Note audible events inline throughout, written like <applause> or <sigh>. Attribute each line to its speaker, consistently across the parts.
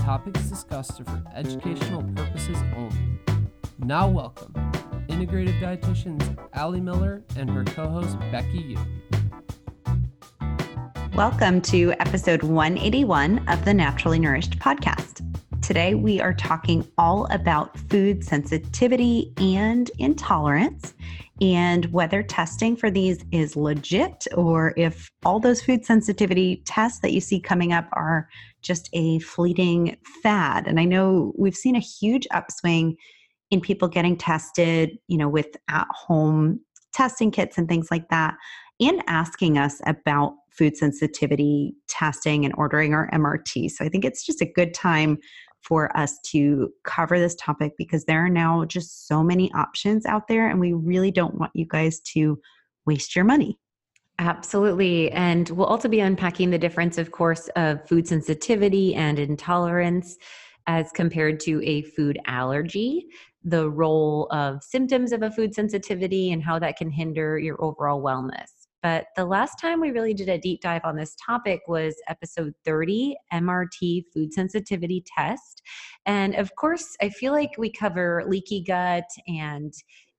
Speaker 1: topics discussed are for educational purposes only. Now, welcome integrative dietitians Ali Miller and her co host Becki Yoo.
Speaker 2: Welcome to episode 181 of the Naturally Nourished podcast. Today, we are talking all about food sensitivity and intolerance and whether testing for these is legit or if all those food sensitivity tests that you see coming up are just a fleeting fad. And I know we've seen a huge upswing in people getting tested, you know, with at home testing kits and things like that, and asking us about food sensitivity testing and ordering our MRT. So I think it's just a good time for us to cover this topic because there are now just so many options out there, and we really don't want you guys to waste your money.
Speaker 3: Absolutely. And we'll also be unpacking the difference, of course, of food sensitivity and intolerance as compared to a food allergy, the role of symptoms of a food sensitivity, and how that can hinder your overall wellness. But the last time we really did a deep dive on this topic was episode 30 MRT food sensitivity test. And of course, I feel like we cover leaky gut and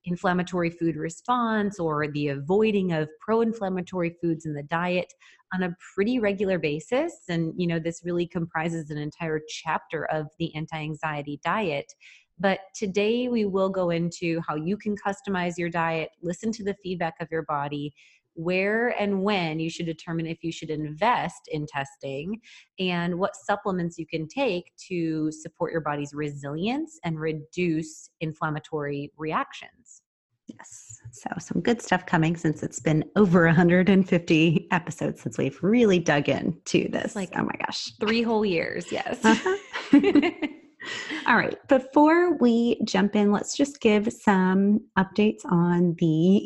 Speaker 3: inflammatory food response or the avoiding of pro-inflammatory foods in the diet on a pretty regular basis and you know this really comprises an entire chapter of the anti-anxiety diet but today we will go into how you can customize your diet listen to the feedback of your body where and when you should determine if you should invest in testing and what supplements you can take to support your body's resilience and reduce inflammatory reactions.
Speaker 2: Yes. So, some good stuff coming since it's been over 150 episodes since we've really dug into this. It's like, oh my gosh.
Speaker 3: Three whole years. Yes. Uh-huh. <laughs>
Speaker 2: All right. Before we jump in, let's just give some updates on the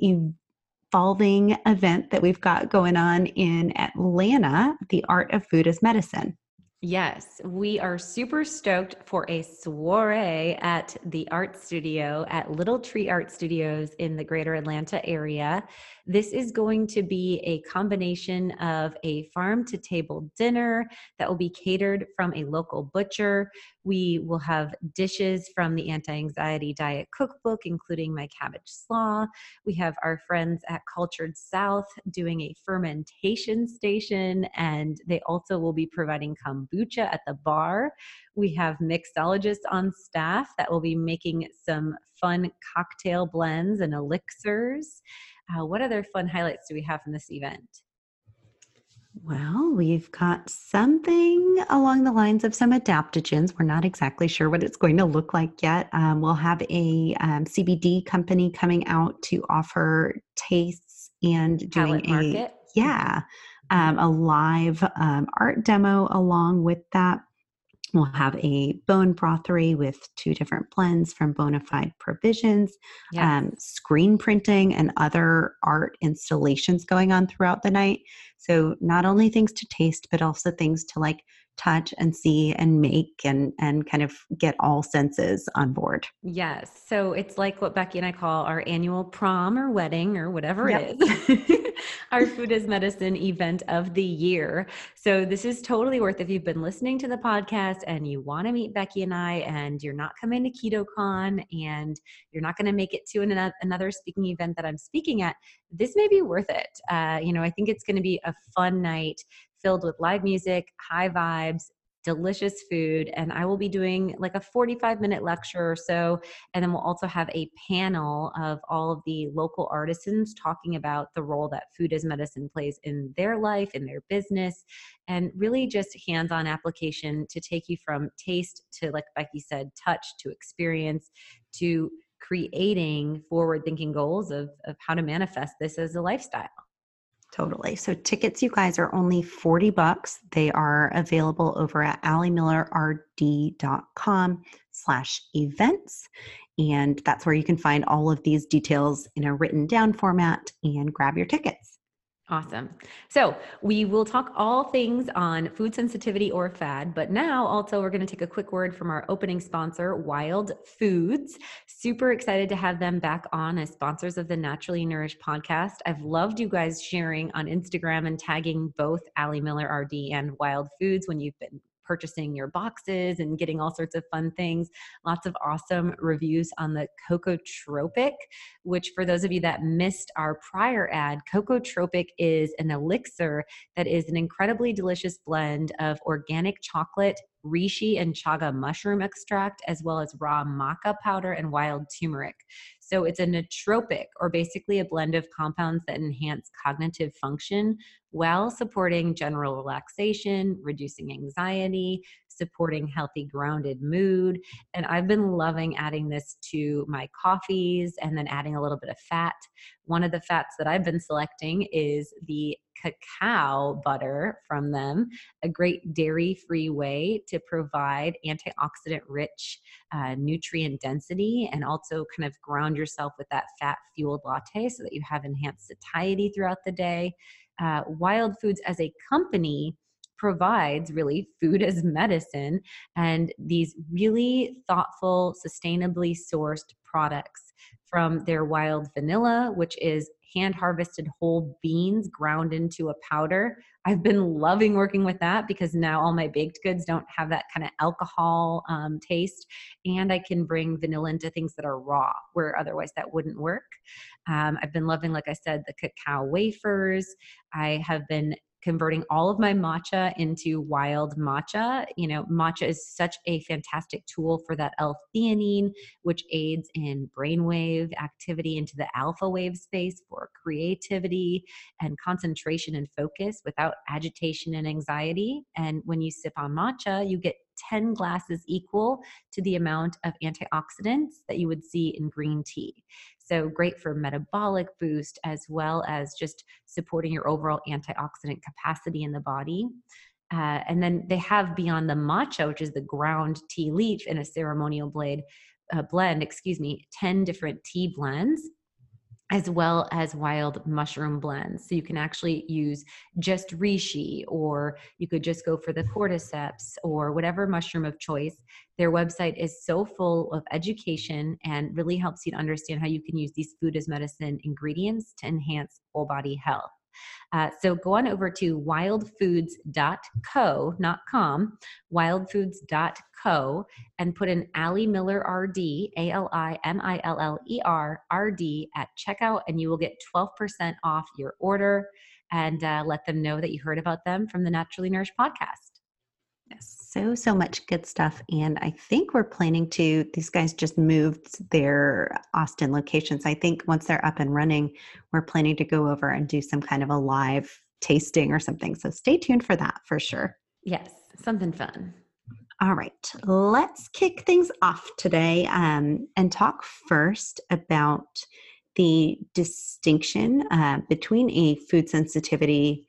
Speaker 2: event that we've got going on in Atlanta, the Art of Food as Medicine.
Speaker 3: Yes, we are super stoked for a soiree at the art studio at Little Tree Art Studios in the greater Atlanta area. This is going to be a combination of a farm to table dinner that will be catered from a local butcher. We will have dishes from the anti anxiety diet cookbook, including my cabbage slaw. We have our friends at Cultured South doing a fermentation station, and they also will be providing kombucha at the bar. We have mixologists on staff that will be making some fun cocktail blends and elixirs. Uh, what other fun highlights do we have from this event?
Speaker 2: Well, we've got something along the lines of some adaptogens. We're not exactly sure what it's going to look like yet. Um, we'll have a um, CBD company coming out to offer tastes and doing
Speaker 3: Palette a market.
Speaker 2: yeah um, a live um, art demo along with that. We'll have a bone brothery with two different blends from Bonafide Provisions, yes. um, screen printing, and other art installations going on throughout the night. So, not only things to taste, but also things to like touch and see and make and and kind of get all senses on board.
Speaker 3: Yes. So it's like what Becki and I call our annual prom or wedding or whatever yep. it is. <laughs> <laughs> our food is medicine event of the year. So this is totally worth if you've been listening to the podcast and you want to meet Becki and I and you're not coming to KetoCon and you're not going to make it to an, another speaking event that I'm speaking at, this may be worth it. Uh, you know, I think it's going to be a fun night filled with live music, high vibes, delicious food. And I will be doing like a 45 minute lecture or so. And then we'll also have a panel of all of the local artisans talking about the role that food as medicine plays in their life, in their business, and really just hands on application to take you from taste to, like Becki said, touch to experience to creating forward thinking goals of, of how to manifest this as a lifestyle.
Speaker 2: Totally. So tickets, you guys, are only 40 bucks. They are available over at alimillerrd.com slash events. And that's where you can find all of these details in a written down format and grab your tickets.
Speaker 3: Awesome. So we will talk all things on food sensitivity or fad, but now also we're going to take a quick word from our opening sponsor, Wild Foods. Super excited to have them back on as sponsors of the Naturally Nourished podcast. I've loved you guys sharing on Instagram and tagging both Ali Miller RD and Wild Foods when you've been purchasing your boxes and getting all sorts of fun things. Lots of awesome reviews on the Cocotropic, which for those of you that missed our prior ad, Cocotropic is an elixir that is an incredibly delicious blend of organic chocolate, reishi and chaga mushroom extract, as well as raw maca powder and wild turmeric. So it's a nootropic, or basically a blend of compounds that enhance cognitive function while supporting general relaxation, reducing anxiety, supporting healthy, grounded mood. And I've been loving adding this to my coffees and then adding a little bit of fat. One of the fats that I've been selecting is the cacao butter from them, a great dairy free way to provide antioxidant rich uh, nutrient density and also kind of ground yourself with that fat fueled latte so that you have enhanced satiety throughout the day. Uh, Wild Foods as a company provides really food as medicine and these really thoughtful, sustainably sourced products from their wild vanilla, which is hand harvested whole beans ground into a powder. I've been loving working with that because now all my baked goods don't have that kind of alcohol um, taste. And I can bring vanilla into things that are raw, where otherwise that wouldn't work. Um, I've been loving, like I said, the cacao wafers. I have been converting all of my matcha into wild matcha. You know, matcha is such a fantastic tool for that L-theanine, which aids in brainwave activity into the alpha wave space for creativity and concentration and focus without agitation and anxiety. And when you sip on matcha, you get 10 glasses equal to the amount of antioxidants that you would see in green tea. So great for metabolic boost as well as just supporting your overall antioxidant capacity in the body. Uh, and then they have beyond the matcha, which is the ground tea leaf in a ceremonial blade uh, blend, excuse me, 10 different tea blends as well as wild mushroom blends. So you can actually use just reishi, or you could just go for the cordyceps or whatever mushroom of choice. Their website is so full of education and really helps you to understand how you can use these food as medicine ingredients to enhance whole body health. Uh, so go on over to wildfoods.co, not com, wildfoods.co, and put in Ali Miller RD, A L I M I L L E R R D at checkout, and you will get 12% off your order. And uh, let them know that you heard about them from the Naturally Nourished podcast.
Speaker 2: Yes, so, so much good stuff. And I think we're planning to, these guys just moved their Austin locations. I think once they're up and running, we're planning to go over and do some kind of a live tasting or something. So stay tuned for that for sure.
Speaker 3: Yes, something fun.
Speaker 2: All right, let's kick things off today um, and talk first about the distinction uh, between a food sensitivity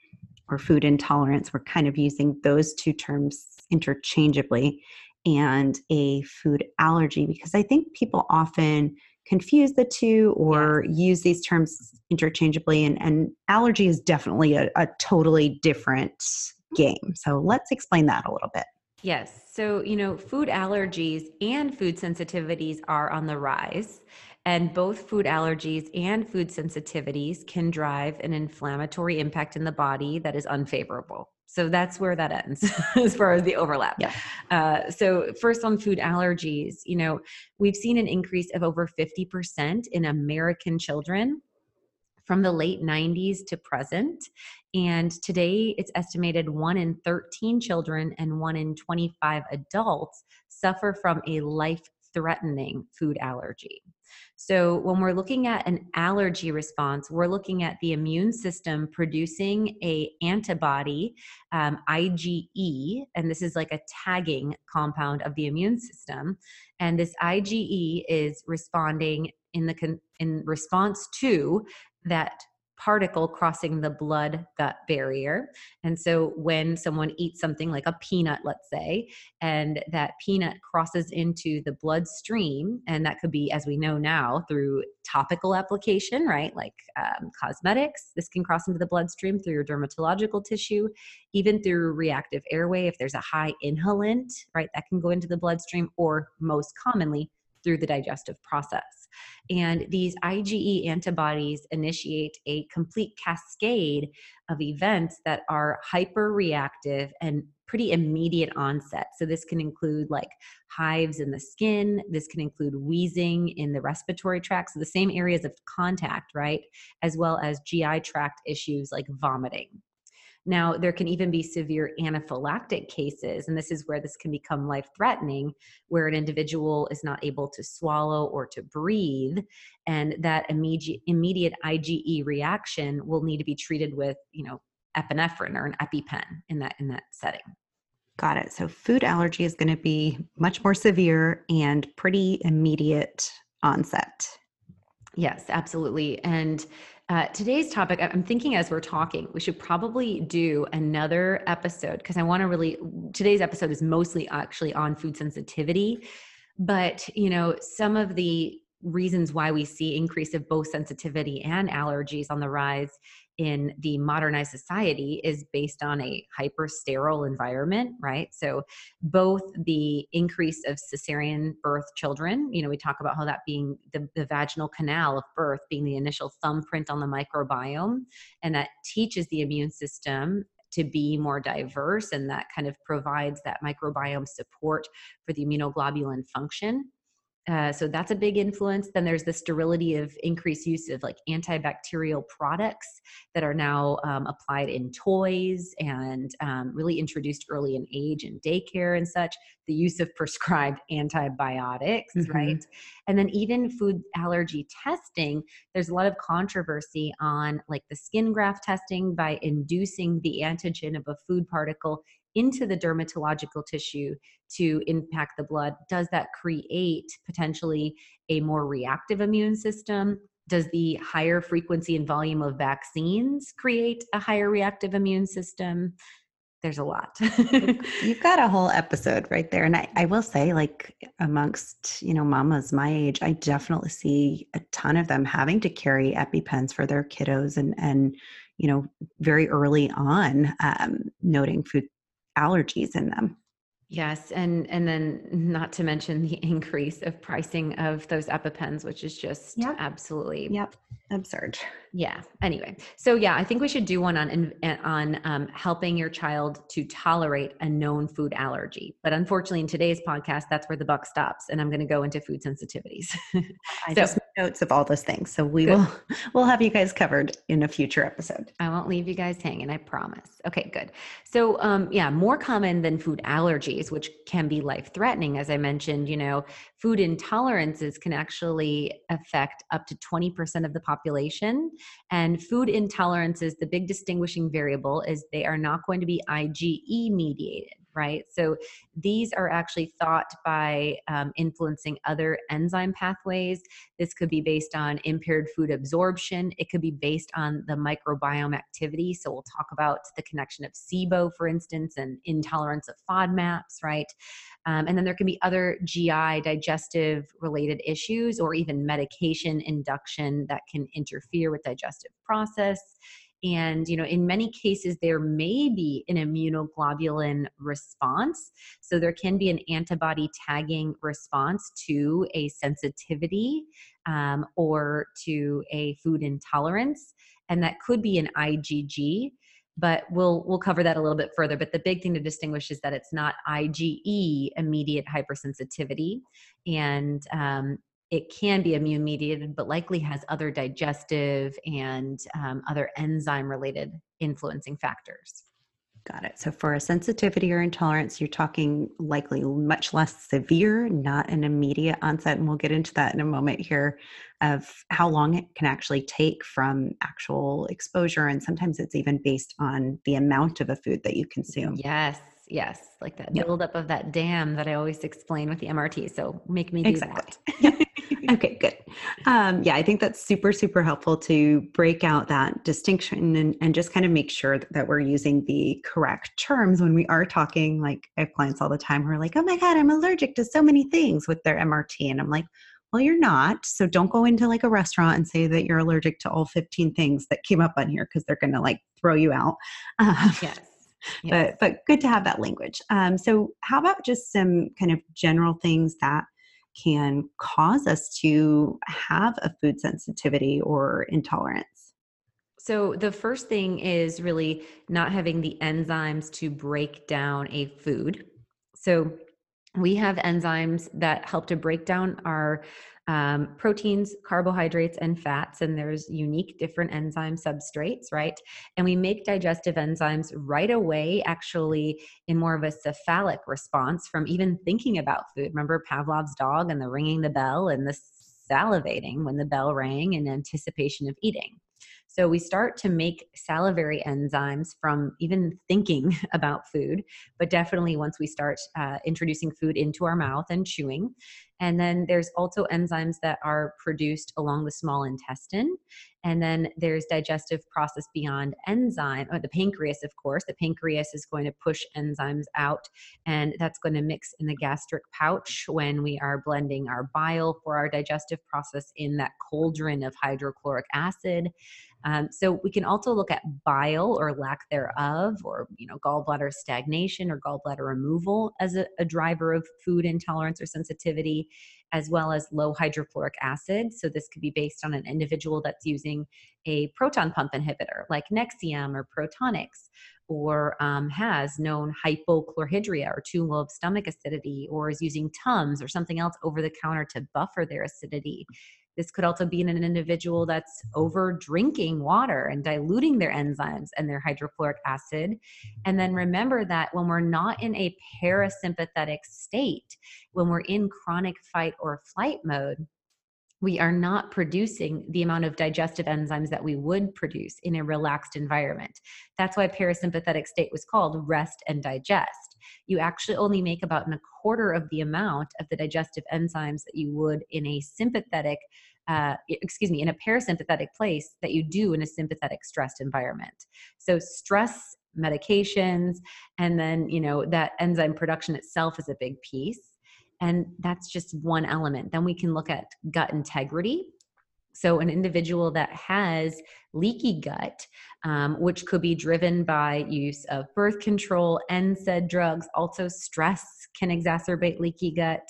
Speaker 2: or food intolerance. We're kind of using those two terms interchangeably, and a food allergy, because I think people often confuse the two or yes. use these terms interchangeably. And, and allergy is definitely a, a totally different game. So let's explain that a little bit.
Speaker 3: Yes. So, you know, food allergies and food sensitivities are on the rise. And both food allergies and food sensitivities can drive an inflammatory impact in the body that is unfavorable. So that's where that ends <laughs> as far as the overlap. Yeah. Uh, so, first on food allergies, you know, we've seen an increase of over 50% in American children from the late 90s to present. And today it's estimated one in 13 children and one in 25 adults suffer from a life threatening food allergy. So, when we're looking at an allergy response, we're looking at the immune system producing a antibody, um, IgE, and this is like a tagging compound of the immune system. And this IgE is responding in the con- in response to that particle crossing the blood gut barrier. And so when someone eats something like a peanut, let's say, and that peanut crosses into the bloodstream, and that could be, as we know now, through topical application, right? Like um, cosmetics, this can cross into the bloodstream through your dermatological tissue, even through reactive airway. If there's a high inhalant, right, that can go into the bloodstream, or most commonly through the digestive process. And these IgE antibodies initiate a complete cascade of events that are hyperreactive and pretty immediate onset. So, this can include like hives in the skin, this can include wheezing in the respiratory tract, so the same areas of contact, right? As well as GI tract issues like vomiting. Now, there can even be severe anaphylactic cases, and this is where this can become life threatening, where an individual is not able to swallow or to breathe. And that immediate, immediate IgE reaction will need to be treated with, you know, epinephrine or an EpiPen in that, in that setting.
Speaker 2: Got it. So, food allergy is going to be much more severe and pretty immediate onset.
Speaker 3: Yes, absolutely. And uh, today's topic, I'm thinking as we're talking, we should probably do another episode because I want to really, today's episode is mostly actually on food sensitivity. But, you know, some of the reasons why we see increase of both sensitivity and allergies on the rise in the modernized society is based on a hyper sterile environment, right? So, both the increase of cesarean birth children, you know, we talk about how that being the, the vaginal canal of birth being the initial thumbprint on the microbiome, and that teaches the immune system to be more diverse and that kind of provides that microbiome support for the immunoglobulin function uh, so that's a big influence. Then there's the sterility of increased use of like antibacterial products that are now um, applied in toys and um, really introduced early in age and daycare and such. The use of prescribed <laughs> antibiotics, mm-hmm. right? And then even food allergy testing, there's a lot of controversy on like the skin graft testing by inducing the antigen of a food particle into the dermatological tissue to impact the blood, does that create potentially a more reactive immune system? Does the higher frequency and volume of vaccines create a higher reactive immune system? There's a lot. <laughs>
Speaker 2: You've got a whole episode right there. And I, I will say, like, amongst, you know, mamas my age, I definitely see a ton of them having to carry EpiPens for their kiddos and, and, you know, very early on, um, noting food allergies in them.
Speaker 3: Yes, and and then not to mention the increase of pricing of those EpiPens, which is just yep. absolutely
Speaker 2: yep absurd.
Speaker 3: Yeah. Anyway, so yeah, I think we should do one on on um, helping your child to tolerate a known food allergy. But unfortunately, in today's podcast, that's where the buck stops, and I'm going to go into food sensitivities. <laughs>
Speaker 2: I so, just notes of all those things, so we good. will <laughs> we'll have you guys covered in a future episode.
Speaker 3: I won't leave you guys hanging. I promise. Okay, good. So, um, yeah, more common than food allergies, which can be life threatening, as I mentioned. You know, food intolerances can actually affect up to 20% of the population. And food intolerances, the big distinguishing variable is they are not going to be IgE mediated right? So these are actually thought by um, influencing other enzyme pathways. This could be based on impaired food absorption. It could be based on the microbiome activity. So we'll talk about the connection of SIBO, for instance, and intolerance of FODMAPs, right? Um, and then there can be other GI digestive related issues or even medication induction that can interfere with digestive process and you know in many cases there may be an immunoglobulin response. So there can be an antibody tagging response to a sensitivity um, or to a food intolerance and that could be an igg but we'll we'll cover that a little bit further. But the big thing to distinguish is that it's not ige immediate hypersensitivity. And um, it can be immune mediated, but likely has other digestive and um, other enzyme related influencing factors.
Speaker 2: Got it. So for a sensitivity or intolerance, you're talking likely much less severe, not an immediate onset. And we'll get into that in a moment here of how long it can actually take from actual exposure. And sometimes it's even based on the amount of a food that you consume.
Speaker 3: Yes. Yes. Like that yep. buildup of that dam that I always explain with the MRT. So make me do exactly.
Speaker 2: that. <laughs> okay, good. Um, yeah, I think that's super, super helpful to break out that distinction and, and just kind of make sure that we're using the correct terms when we are talking. Like, I have clients all the time who are like, oh my God, I'm allergic to so many things with their MRT. And I'm like, well, you're not. So don't go into like a restaurant and say that you're allergic to all 15 things that came up on here because they're going to like throw you out. <laughs>
Speaker 3: Um, yes.
Speaker 2: Yes. But but good to have that language. Um, so how about just some kind of general things that can cause us to have a food sensitivity or intolerance?
Speaker 3: So, the first thing is really not having the enzymes to break down a food. So, we have enzymes that help to break down our um, proteins, carbohydrates, and fats. And there's unique different enzyme substrates, right? And we make digestive enzymes right away, actually, in more of a cephalic response from even thinking about food. Remember Pavlov's dog and the ringing the bell and the salivating when the bell rang in anticipation of eating. So we start to make salivary enzymes from even thinking <laughs> about food, but definitely once we start uh, introducing food into our mouth and chewing. And then there's also enzymes that are produced along the small intestine. And then there's digestive process beyond enzyme, or the pancreas, of course. The pancreas is going to push enzymes out, and that's going to mix in the gastric pouch when we are blending our bile for our digestive process in that cauldron of hydrochloric acid. Um, so we can also look at bile or lack thereof, or you know gallbladder stagnation or gallbladder removal as a, a driver of food intolerance or sensitivity, as well as low hydrochloric acid. So this could be based on an individual that's using a proton pump inhibitor like Nexium or Protonix, or um, has known hypochlorhydria or too low of stomach acidity, or is using Tums or something else over the counter to buffer their acidity. This could also be in an individual that's over drinking water and diluting their enzymes and their hydrochloric acid. And then remember that when we're not in a parasympathetic state, when we're in chronic fight or flight mode, we are not producing the amount of digestive enzymes that we would produce in a relaxed environment. That's why parasympathetic state was called rest and digest. You actually only make about a quarter of the amount of the digestive enzymes that you would in a sympathetic, uh, excuse me, in a parasympathetic place that you do in a sympathetic stressed environment. So stress medications and then you know that enzyme production itself is a big piece and that's just one element. Then we can look at gut integrity. So, an individual that has leaky gut, um, which could be driven by use of birth control, NSAID drugs, also stress can exacerbate leaky gut.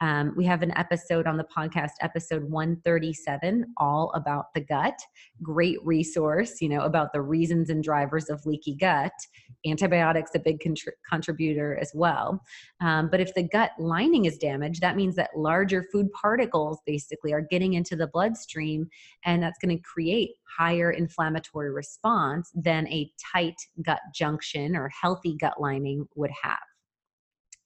Speaker 3: Um, we have an episode on the podcast, episode 137, all about the gut. Great resource, you know, about the reasons and drivers of leaky gut. Antibiotics, a big contri- contributor as well. Um, but if the gut lining is damaged, that means that larger food particles basically are getting into the bloodstream, and that's going to create higher inflammatory response than a tight gut junction or healthy gut lining would have.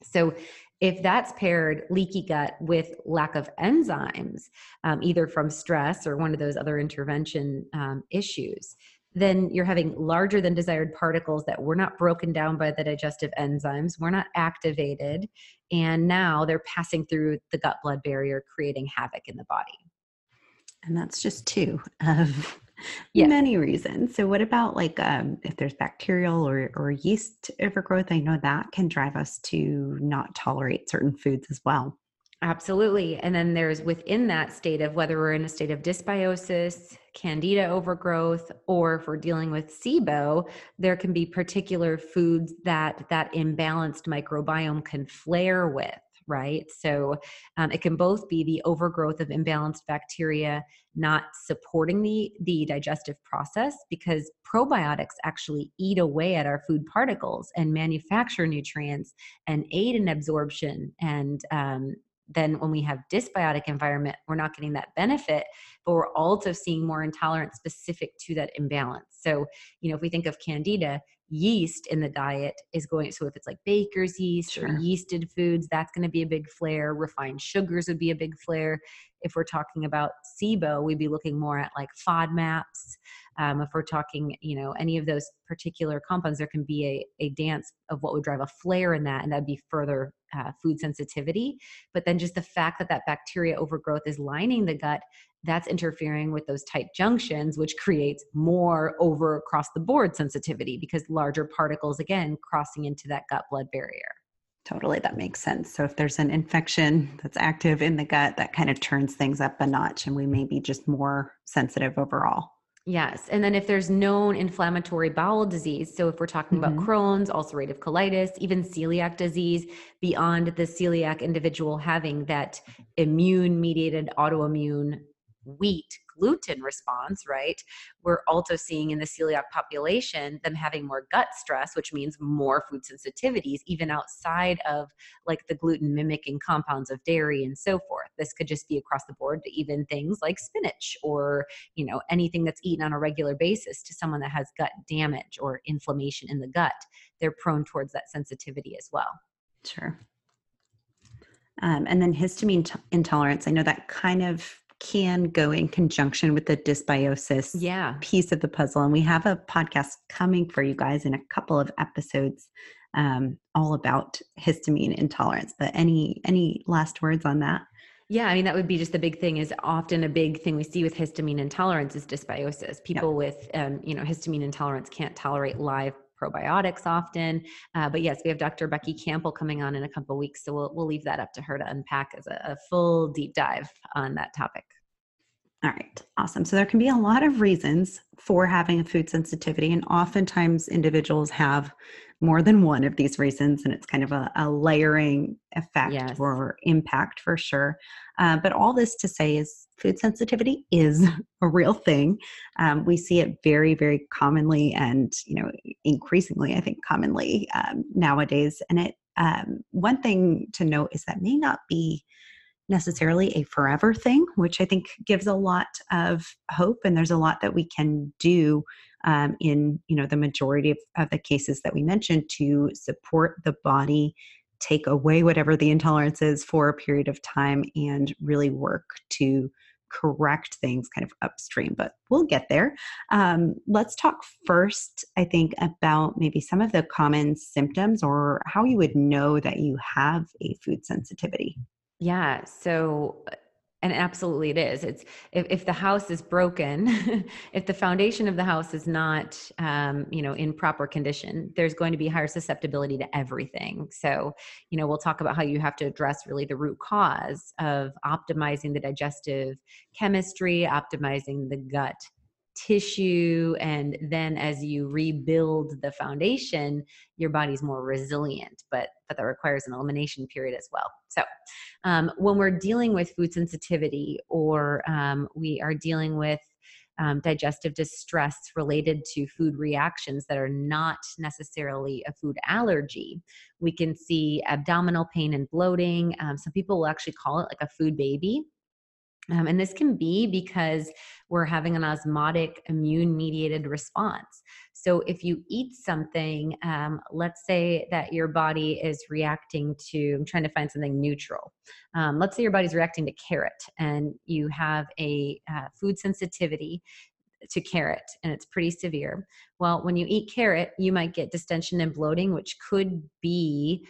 Speaker 3: So, if that's paired leaky gut with lack of enzymes, um, either from stress or one of those other intervention um, issues, then you're having larger than desired particles that were not broken down by the digestive enzymes, were not activated, and now they're passing through the gut blood barrier, creating havoc in the body.
Speaker 2: And that's just two of yeah. many reasons. So, what about like um, if there's bacterial or, or yeast overgrowth? I know that can drive us to not tolerate certain foods as well.
Speaker 3: Absolutely. And then there's within that state of whether we're in a state of dysbiosis, candida overgrowth, or if we're dealing with SIBO, there can be particular foods that that imbalanced microbiome can flare with right? So um, it can both be the overgrowth of imbalanced bacteria not supporting the, the digestive process because probiotics actually eat away at our food particles and manufacture nutrients and aid in absorption and um, then when we have dysbiotic environment we're not getting that benefit but we're also seeing more intolerance specific to that imbalance so you know if we think of candida yeast in the diet is going so if it's like baker's yeast sure. or yeasted foods that's going to be a big flare refined sugars would be a big flare If we're talking about SIBO, we'd be looking more at like FODMAPs. Um, if we're talking, you know, any of those particular compounds, there can be a, a dance of what would drive a flare in that, and that'd be further uh, food sensitivity. But then just the fact that that bacteria overgrowth is lining the gut, that's interfering with those tight junctions, which creates more over across the board sensitivity because larger particles, again, crossing into that gut blood barrier.
Speaker 2: Totally, that makes sense. So, if there's an infection that's active in the gut, that kind of turns things up a notch, and we may be just more sensitive overall.
Speaker 3: Yes. And then if there's known inflammatory bowel disease, so if we're talking mm-hmm. about Crohn's, ulcerative colitis, even celiac disease, beyond the celiac individual having that immune mediated autoimmune wheat gluten response, right? We're also seeing in the celiac population them having more gut stress, which means more food sensitivities, even outside of like the gluten mimicking compounds of dairy and so forth. This could just be across the board to even things like spinach or, you know, anything that's eaten on a regular basis to someone that has gut damage or inflammation in the gut. They're prone towards that sensitivity as well.
Speaker 2: Sure. Um, and then histamine t- intolerance. I know that kind of can go in conjunction with the dysbiosis
Speaker 3: yeah.
Speaker 2: piece of the puzzle. And we have a podcast coming for you guys in a couple of episodes um, all about histamine intolerance. But any any last words on that?
Speaker 3: Yeah, I mean that would be just the big thing. Is often a big thing we see with histamine intolerance is dysbiosis. People with um, you know histamine intolerance can't tolerate live probiotics often. Uh, but yes, we have Dr. Becky Campbell coming on in a couple weeks, so we'll we'll leave that up to her to unpack as a, a full deep dive on that topic.
Speaker 2: All right, awesome. So there can be a lot of reasons for having a food sensitivity, and oftentimes individuals have more than one of these reasons, and it's kind of a, a layering effect yes. or impact for sure. Uh, but all this to say is food sensitivity is <laughs> a real thing. Um, we see it very, very commonly, and you know, increasingly, I think, commonly um, nowadays. And it um, one thing to note is that may not be necessarily a forever thing, which I think gives a lot of hope. And there's a lot that we can do um, in you know the majority of, of the cases that we mentioned to support the body take away whatever the intolerance is for a period of time and really work to correct things kind of upstream, but we'll get there. Um, let's talk first, I think, about maybe some of the common symptoms or how you would know that you have a food sensitivity.
Speaker 3: Yeah. So, and absolutely it is. It's if, if the house is broken, <laughs> if the foundation of the house is not, um, you know, in proper condition, there's going to be higher susceptibility to everything. So, you know, we'll talk about how you have to address really the root cause of optimizing the digestive chemistry, optimizing the gut tissue and then as you rebuild the foundation your body's more resilient but but that requires an elimination period as well so um, when we're dealing with food sensitivity or um, we are dealing with um, digestive distress related to food reactions that are not necessarily a food allergy. We can see abdominal pain and bloating. Um, some people will actually call it like a food baby. Um, and this can be because we're having an osmotic immune mediated response. So, if you eat something, um, let's say that your body is reacting to, I'm trying to find something neutral. Um, let's say your body's reacting to carrot and you have a uh, food sensitivity to carrot and it's pretty severe. Well, when you eat carrot, you might get distension and bloating, which could be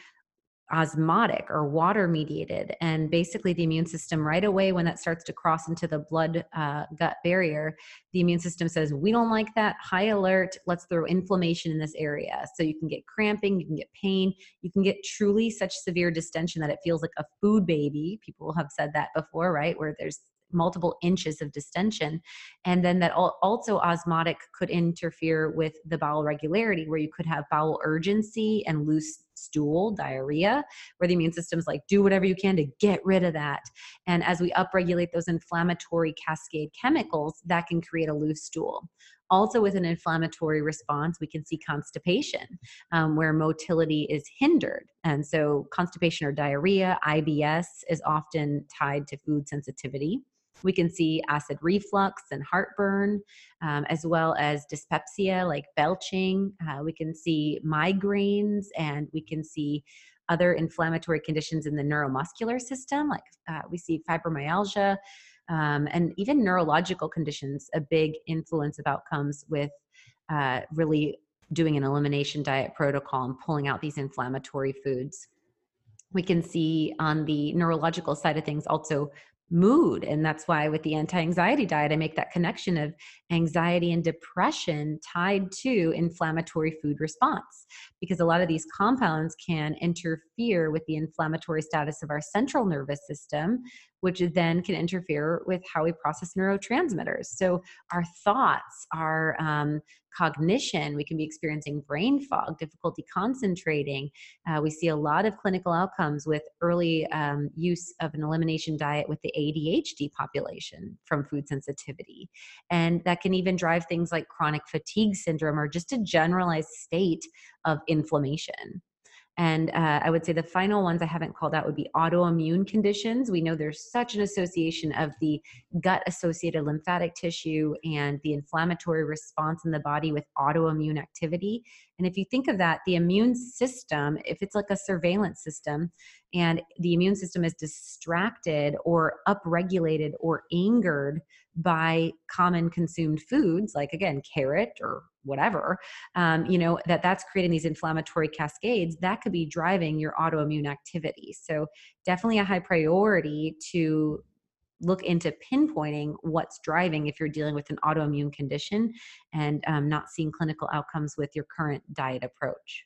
Speaker 3: osmotic or water mediated and basically the immune system right away when that starts to cross into the blood uh, gut barrier the immune system says we don't like that. High alert. Let's throw inflammation in this area. So you can get cramping you can get pain. You can get truly such severe distension that it feels like a food baby. People have said that before right? Where there's multiple inches of distension. And then that also osmotic could interfere with the bowel regularity, where you could have bowel urgency and loose stool, diarrhea, where the immune system's like, do whatever you can to get rid of that. And as we upregulate those inflammatory cascade chemicals, that can create a loose stool. Also, with an inflammatory response, we can see constipation, um, where motility is hindered. And so, constipation or diarrhea, IBS, is often tied to food sensitivity We can see acid reflux and heartburn, um, as well as dyspepsia like belching. Uh, we can see migraines and we can see other inflammatory conditions in the neuromuscular system, like uh, we see fibromyalgia. Um, and even neurological conditions, a big influence of outcomes with uh, really doing an elimination diet protocol and pulling out these inflammatory foods. We can see on the neurological side of things also mood. And that's why with the anti anxiety diet, I make that connection of anxiety and depression tied to inflammatory food response. Because a lot of these compounds can interfere with the inflammatory status of our central nervous system, which then can interfere with how we process neurotransmitters. So, our thoughts, our um, cognition, we can be experiencing brain fog, difficulty concentrating. Uh, we see a lot of clinical outcomes with early um, use of an elimination diet with the ADHD population from food sensitivity. And that can even drive things like chronic fatigue syndrome or just a generalized state of inflammation. And uh, I would say the final ones I haven't called out would be autoimmune conditions. We know there's such an association of the gut associated lymphatic tissue and the inflammatory response in the body with autoimmune activity. And if you think of that, the immune system, if it's like a surveillance system and the immune system is distracted or upregulated or angered by common consumed foods, like again, carrot or whatever, um, you know, that that's creating these inflammatory cascades that could be driving your autoimmune activity. So definitely a high priority to look into pinpointing what's driving if you're dealing with an autoimmune condition and um, not seeing clinical outcomes with your current diet approach.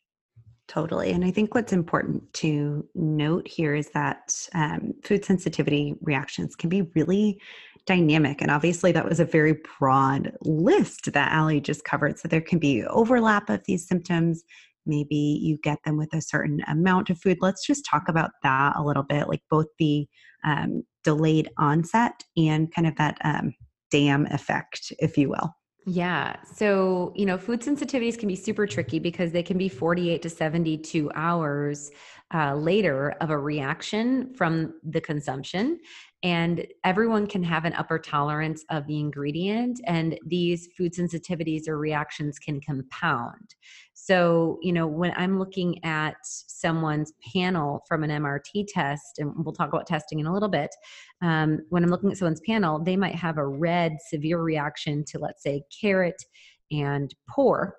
Speaker 2: Totally. And I think what's important to note here is that um, food sensitivity reactions can be really dynamic. And obviously, that was a very broad list that Ali just covered. So there can be overlap of these symptoms. Maybe you get them with a certain amount of food. Let's just talk about that a little bit, like both the um, delayed onset and kind of that um, dam effect, if you will.
Speaker 3: Yeah. So, you know, food sensitivities can be super tricky because they can be 48 to 72 hours uh, later of a reaction from the consumption. And everyone can have an upper tolerance of the ingredient, and these food sensitivities or reactions can compound. So, you know, when I'm looking at someone's panel from an MRT test, and we'll talk about testing in a little bit, um, when I'm looking at someone's panel, they might have a red severe reaction to, let's say, carrot and pork.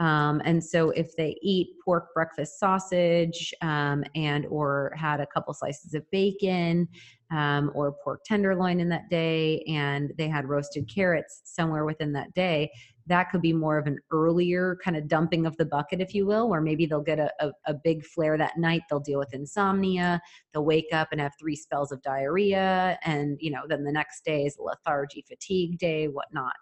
Speaker 3: Um, and so if they eat pork breakfast sausage um, and or had a couple slices of bacon um, or pork tenderloin in that day and they had roasted carrots somewhere within that day that could be more of an earlier kind of dumping of the bucket, if you will, where maybe they'll get a, a, a, big flare that night. They'll deal with insomnia. They'll wake up and have three spells of diarrhea. And, you know, then the next day is lethargy, fatigue day, whatnot.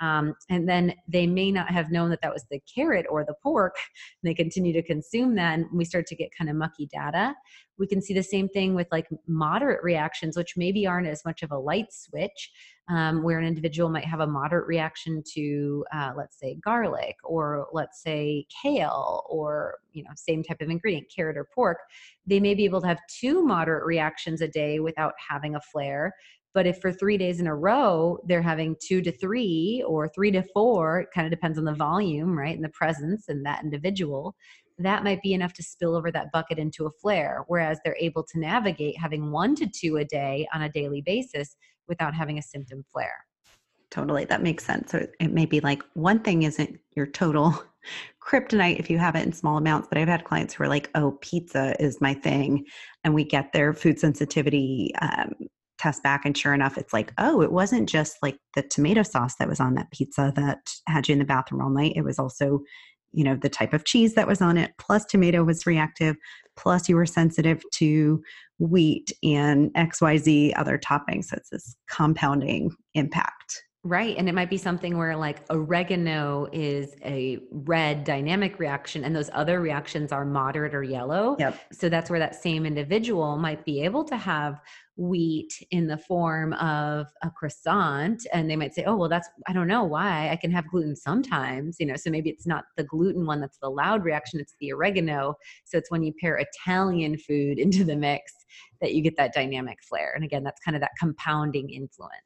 Speaker 3: Um, and then they may not have known that that was the carrot or the pork. and <laughs> they continue to consume that, and we start to get kind of mucky data. We can see the same thing with like moderate reactions, which maybe aren't as much of a light switch, um, where an individual might have a moderate reaction to, uh, let's say, garlic, or let's say kale, or you know, same type of ingredient, carrot or pork. They may be able to have two moderate reactions a day without having a flare but if for three days in a row, they're having two to three or three to four, it kind of depends on the volume, right? And the presence and that individual, that might be enough to spill over that bucket into a flare. Whereas they're able to navigate having one to two a day on a daily basis without having a symptom flare.
Speaker 2: Totally. That makes sense. So it may be like one thing isn't your total <laughs> kryptonite if you have it in small amounts, but I've had clients who are like, oh, pizza is my thing. And we get their food sensitivity um, test back and sure enough it's like oh it wasn't just like the tomato sauce that was on that pizza that had you in the bathroom all night it was also you know the type of cheese that was on it plus tomato was reactive plus you were sensitive to wheat and xyz other toppings so it's this compounding impact
Speaker 3: Right. And it might be something where like oregano is a red dynamic reaction and those other reactions are moderate or yellow.
Speaker 2: Yep.
Speaker 3: So that's where that same individual might be able to have wheat in the form of a croissant and they might say oh well that's i don't know why i can have gluten sometimes you know so maybe it's not the gluten one that's the loud reaction it's the oregano so it's when you pair italian food <laughs> into the mix that you get that dynamic flare and again that's kind of that compounding influence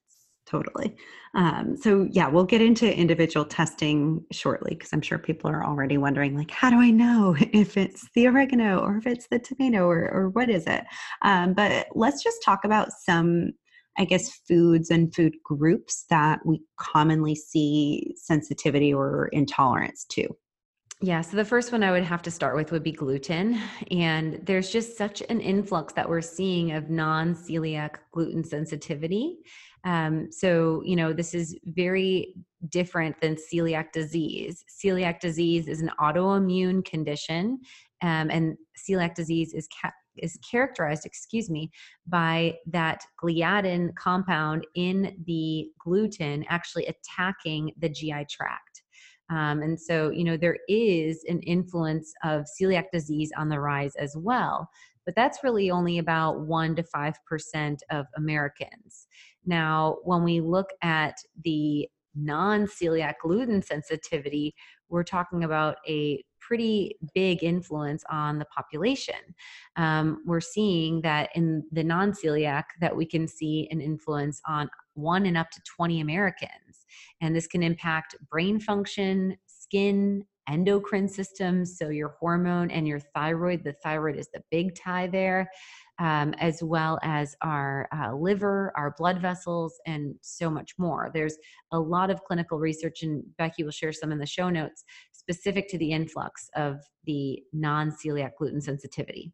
Speaker 2: totally. Um, so yeah, we'll get into individual testing shortly because I'm sure people are already wondering, like, how do I know <laughs> if it's the oregano or if it's the tomato or, or what is it? Um, but let's just talk about some, I guess, foods and food groups that we commonly see sensitivity or intolerance to.
Speaker 3: Yeah, so the first one I would have to start with would be gluten. And there's just such an influx that we're seeing of non celiac gluten sensitivity. Um, so, you know, this is very different than celiac disease. Celiac disease is an autoimmune condition, um, and celiac disease is ca- is characterized, excuse me, by that gliadin compound in the gluten actually attacking the GI tract. Um, and so, you know, there is an influence of celiac disease on the rise as well, but that's really only about 1% to 5% of Americans. Now, when we look at the non celiac gluten sensitivity, we're talking about a pretty big influence on the population. Um, we're seeing that in the non celiac that we can see an influence on one and up to 20 Americans. And this can impact brain function, skin, endocrine systems. So, your hormone and your thyroid, the thyroid is the big tie there um, as well as our uh, liver, our blood vessels, and so much more. There's a lot of clinical research, and Becki will share some in the show notes specific to the influx of the non celiac gluten sensitivity.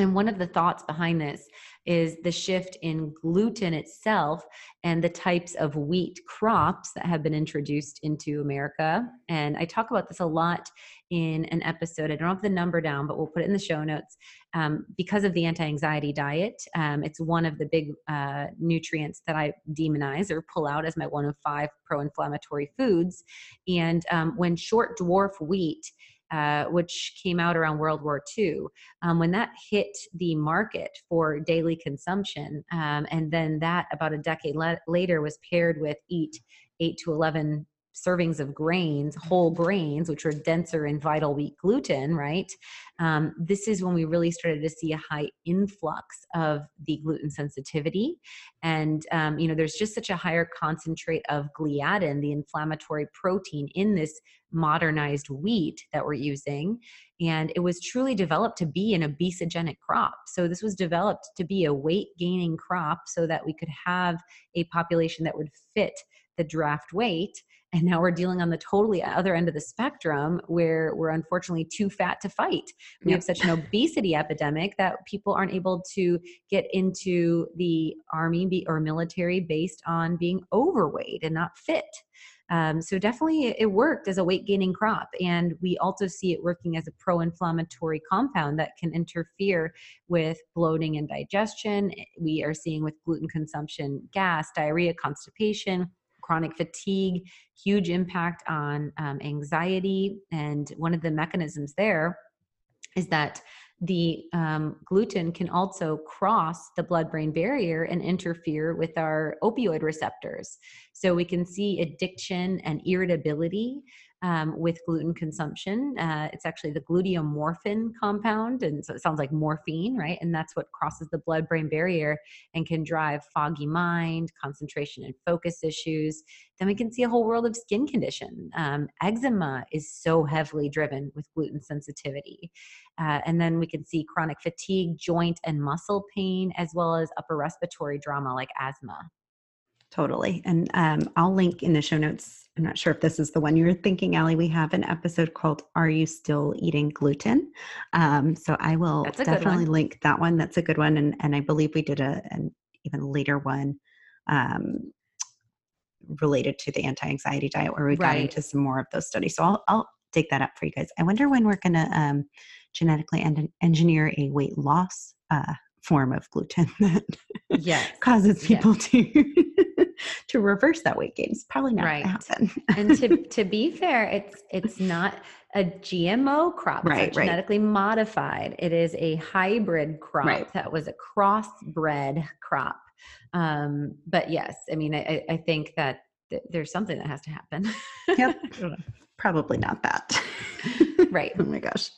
Speaker 3: And one of the thoughts behind this is the shift in gluten itself and the types of wheat crops that have been introduced into America. And I talk about this a lot in an episode. I don't have the number down, but we'll put it in the show notes. Um, because of the anti anxiety diet, um, it's one of the big uh, nutrients that I demonize or pull out as my one of five pro inflammatory foods. And um, when short dwarf wheat uh, which came out around World War II. Um, when that hit the market for daily consumption, um, and then that about a decade le- later was paired with eat eight to 11 servings of grains, whole grains, which are denser in vital wheat gluten, right? Um, this is when we really started to see a high influx of the gluten sensitivity. And, um, you know, there's just such a higher concentrate of gliadin, the inflammatory protein in this modernized wheat that we're using. And it was truly developed to be an obesogenic crop. So this was developed to be a weight gaining crop so that we could have a population that would fit the draft weight and now we're dealing on the totally other end of the spectrum where we're unfortunately too fat to fight we yep. have such an obesity epidemic that people aren't able to get into the army or military based on being overweight and not fit um, so definitely it worked as a weight gaining crop and we also see it working as a pro-inflammatory compound that can interfere with bloating and digestion we are seeing with gluten consumption gas diarrhea constipation chronic fatigue, huge impact on um, anxiety. And one of the mechanisms there is that the um, gluten can also cross the blood brain barrier and interfere with our opioid receptors. So we can see addiction and irritability um, with gluten consumption. Uh, it's actually the gluteomorphin compound, and so it sounds like morphine, right? And that's what crosses the blood brain barrier and can drive foggy mind, concentration and focus issues. Then we can see a whole world of skin condition. Um, eczema is so heavily driven with gluten sensitivity. Uh, and then we can see chronic fatigue, joint and muscle pain, as well as upper respiratory drama like asthma.
Speaker 2: Totally. And um, I'll link in the show notes. I'm not sure if this is the one you're thinking, Ali. We have an episode called Are You Still Eating Gluten? Um, so I will definitely link that one. That's a good one. And, and I believe we did a, an even later one um, related to the anti anxiety diet where we right. got into some more of those studies. So I'll, I'll dig that up for you guys. I wonder when we're going to um, genetically en- engineer a weight loss uh, form of gluten <laughs> that
Speaker 3: yes.
Speaker 2: causes people yes. to <laughs> to reverse that weight gain. It's probably not right. going to happen.
Speaker 3: and to, <laughs> to be fair, it's it's not a GMO crop. Right, it's genetically right. modified. It is a hybrid crop right. that was a crossbred crop. Um, but yes, I mean, I, I think that th- there's something that has to happen. <laughs>
Speaker 2: yep. Probably not that. <laughs>
Speaker 3: right.
Speaker 2: oh my gosh.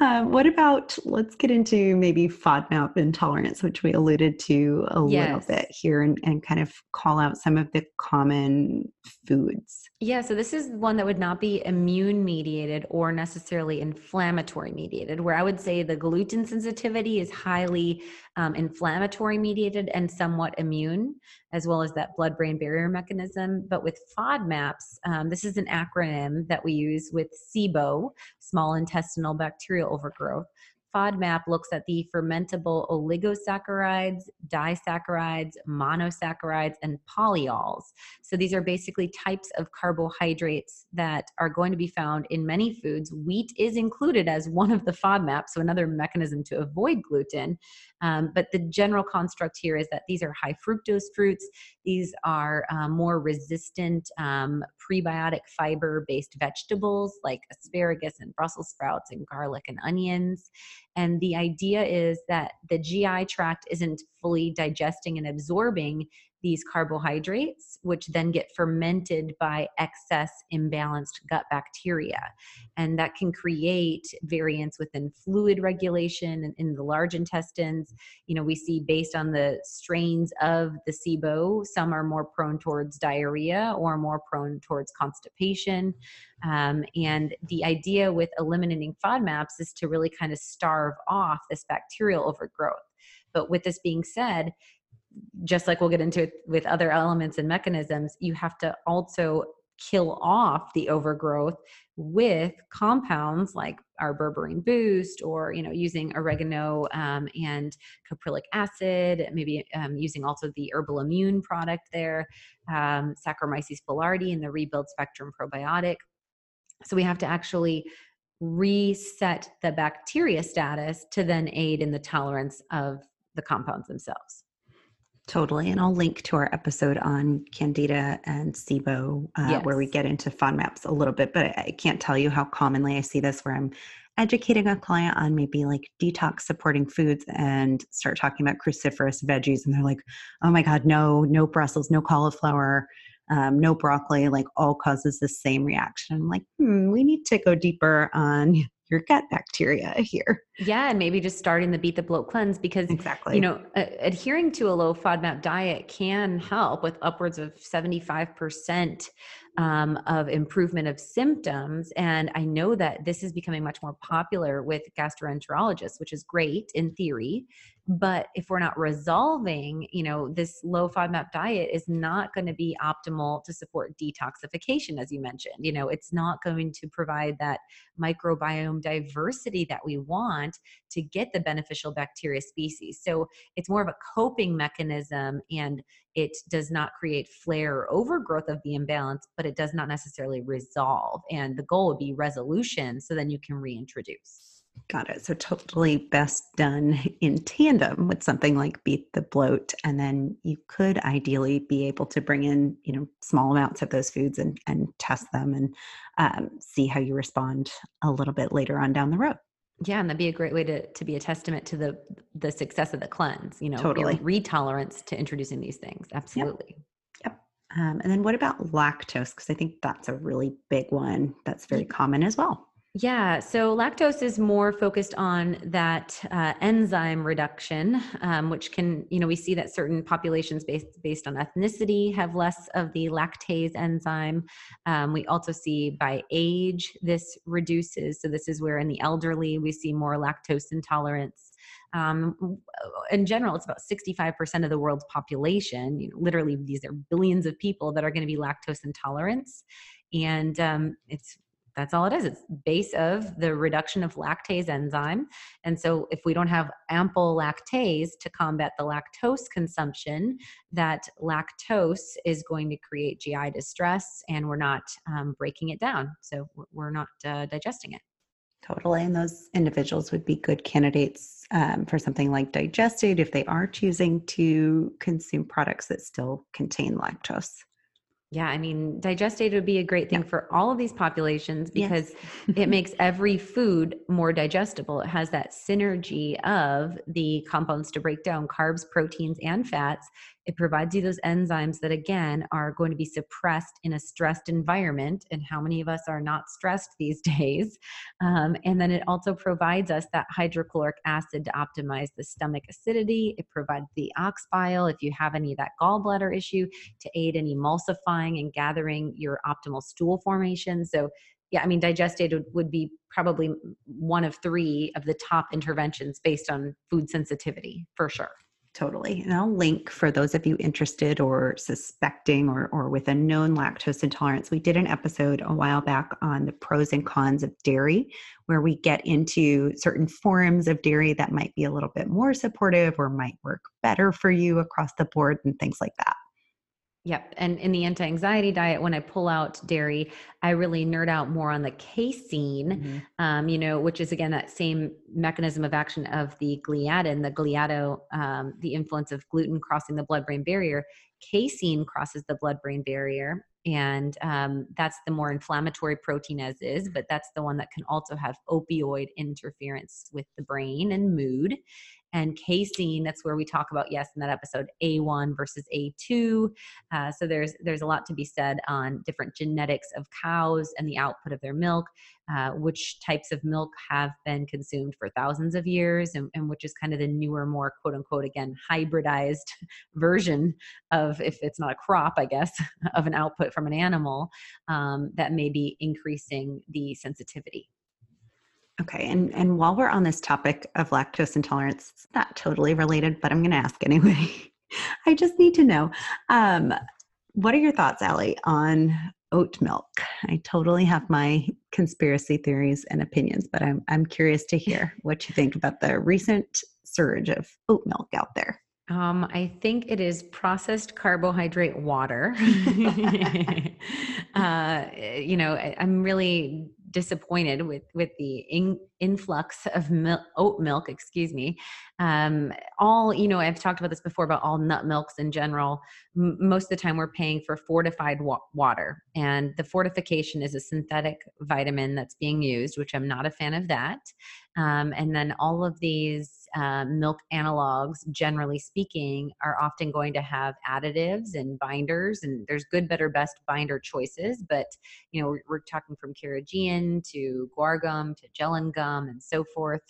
Speaker 2: Uh, what about let's get into maybe FODMAP intolerance, which we alluded to a yes. little bit here, and, and kind of call out some of the common foods.
Speaker 3: Yeah, so this is one that would not be immune mediated or necessarily inflammatory mediated, where I would say the gluten sensitivity is highly um, inflammatory mediated and somewhat immune, as well as that blood brain barrier mechanism. But with FODMAPs, um, this is an acronym that we use with SIBO, small intestinal bacterial overgrowth. FODMAP looks at the fermentable oligosaccharides, disaccharides, monosaccharides, and polyols. So these are basically types of carbohydrates that are going to be found in many foods. Wheat is included as one of the FODMAPs, so another mechanism to avoid gluten. Um, but the general construct here is that these are high fructose fruits. These are um, more resistant um, prebiotic fiber based vegetables like asparagus and Brussels sprouts and garlic and onions. And the idea is that the GI tract isn't fully digesting and absorbing these carbohydrates, which then get fermented by excess imbalanced gut bacteria. And that can create variants within fluid regulation and in the large intestines. You know, we see based on the strains of the SIBO, some are more prone towards diarrhea or more prone towards constipation. Um, and the idea with eliminating FODMAPs is to really kind of starve off this bacterial overgrowth. But with this being said, just like we'll get into it with other elements and mechanisms, you have to also kill off the overgrowth with compounds like our berberine boost or you know using oregano um, and caprylic acid maybe um, using also the herbal immune product there um, saccharomyces boulardii and the rebuild spectrum probiotic. So we have to actually reset the bacteria status to then aid in the tolerance of the compounds themselves
Speaker 2: Totally. And I'll link to our episode on Candida and SIBO, uh, yes. where we get into FODMAPs a little bit. But I can't tell you how commonly I see this where I'm educating a client on maybe like detox supporting foods and start talking about cruciferous veggies. And they're like, oh my God, no, no Brussels, no cauliflower, um, no broccoli, like all causes the same reaction. I'm like, hmm, we need to go deeper on your gut bacteria <laughs> here.
Speaker 3: Yeah, and maybe just starting the beat the bloat cleanse because exactly, you know, uh, adhering to a low FODMAP diet can help with upwards of seventy five percent um, of improvement of symptoms. And I know that this is becoming much more popular with gastroenterologists, which is great in theory but if we're not resolving you know this low fodmap diet is not going to be optimal to support detoxification as you mentioned. You know it's not going to provide that microbiome diversity that we want to get the beneficial bacteria species. So it's more of a coping mechanism and it does not create flare or overgrowth of the imbalance but it does not necessarily resolve and the goal would be resolution so then you can reintroduce
Speaker 2: Got it. So totally best done in tandem with something like beat the bloat. And then you could ideally be able to bring in, you know, small amounts of those foods and, and test them and um, see how you respond a little bit later on down the road.
Speaker 3: Yeah, and that'd be a great way to to be a testament to the the success of the cleanse. You know,
Speaker 2: totally
Speaker 3: retolerance to introducing these things. Absolutely.
Speaker 2: Yep. yep. Um, and then what about lactose? Because I think that's a really big one that's very common as well.
Speaker 3: Yeah, so lactose is more focused on that uh, enzyme reduction, um, which can, you know, we see that certain populations based based on ethnicity have less of the lactase enzyme. Um, we also see by age this reduces. So this is where in the elderly we see more lactose intolerance. Um, in general, it's about 65% of the world's population. You know, literally, these are billions of people that are going to be lactose intolerant and um, it's that's all it is. It's base of the reduction of lactase enzyme. And so if we don't have ample lactase to combat the lactose consumption, that lactose is going to create GI distress and we're not um, breaking it down. So we're not uh, digesting it.
Speaker 2: Totally. And those individuals would be good candidates um, for something like Digestaid if they are choosing to consume products that still contain lactose.
Speaker 3: Yeah, I mean, digestaid would be a great thing yeah. for all of these populations because yes. <laughs> it makes every food more digestible. It has that synergy of the compounds to break down carbs, proteins, and fats it provides you those enzymes that, again, are going to be suppressed in a stressed environment. And how many of us are not stressed these <laughs> days? Um, and then it also provides us that hydrochloric acid to optimize the stomach acidity. It provides the ox bile if you have any of that gallbladder issue to aid in emulsifying and gathering your optimal stool formation. So, yeah, I mean, digestaid would, would be probably one of three of the top interventions based on food sensitivity for sure.
Speaker 2: Totally. And I'll link for those of you interested or suspecting or, or with a known lactose intolerance. We did an episode a while back on the pros and cons of dairy, where we get into certain forms of dairy that might be a little bit more supportive or might work better for you across the board and things like that.
Speaker 3: Yep. And in the anti anxiety diet, when I pull out dairy, I really nerd out more on the casein, mm-hmm. um, you know, which is again that same mechanism of action of the gliadin, the gliado, um, the influence of gluten crossing the blood brain barrier. Casein crosses the blood brain barrier. And um, that's the more inflammatory protein, as is, but that's the one that can also have opioid interference with the brain and mood and casein that's where we talk about yes in that episode a1 versus a2 uh, so there's there's a lot to be said on different genetics of cows and the output of their milk uh, which types of milk have been consumed for thousands of years and, and which is kind of the newer more quote unquote again hybridized <laughs> version of if it's not a crop i guess <laughs> of an output from an animal um, that may be increasing the sensitivity
Speaker 2: Okay, and and while we're on this topic of lactose intolerance, it's not totally related, but I'm going to ask anyway. <laughs> I just need to know, um, what are your thoughts, Ali, on oat milk? I totally have my conspiracy theories and opinions, but I'm I'm curious to hear what you think about the recent surge of oat milk out there.
Speaker 3: Um, I think it is processed carbohydrate water. <laughs> <laughs> uh, you know, I, I'm really disappointed with with the in, influx of milk, oat milk excuse me. Um, all you know i've talked about this before about all nut milks in general M- most of the time we're paying for fortified wa- water. And the fortification is a synthetic vitamin that's being used which i'm not a fan of that. Um, and then all of these uh, milk analogs, generally speaking, are often going to have additives and binders, and there's good, better, best binder choices. But you know, we're, we're talking from Carrageenan to guar gum to gellan gum and so forth.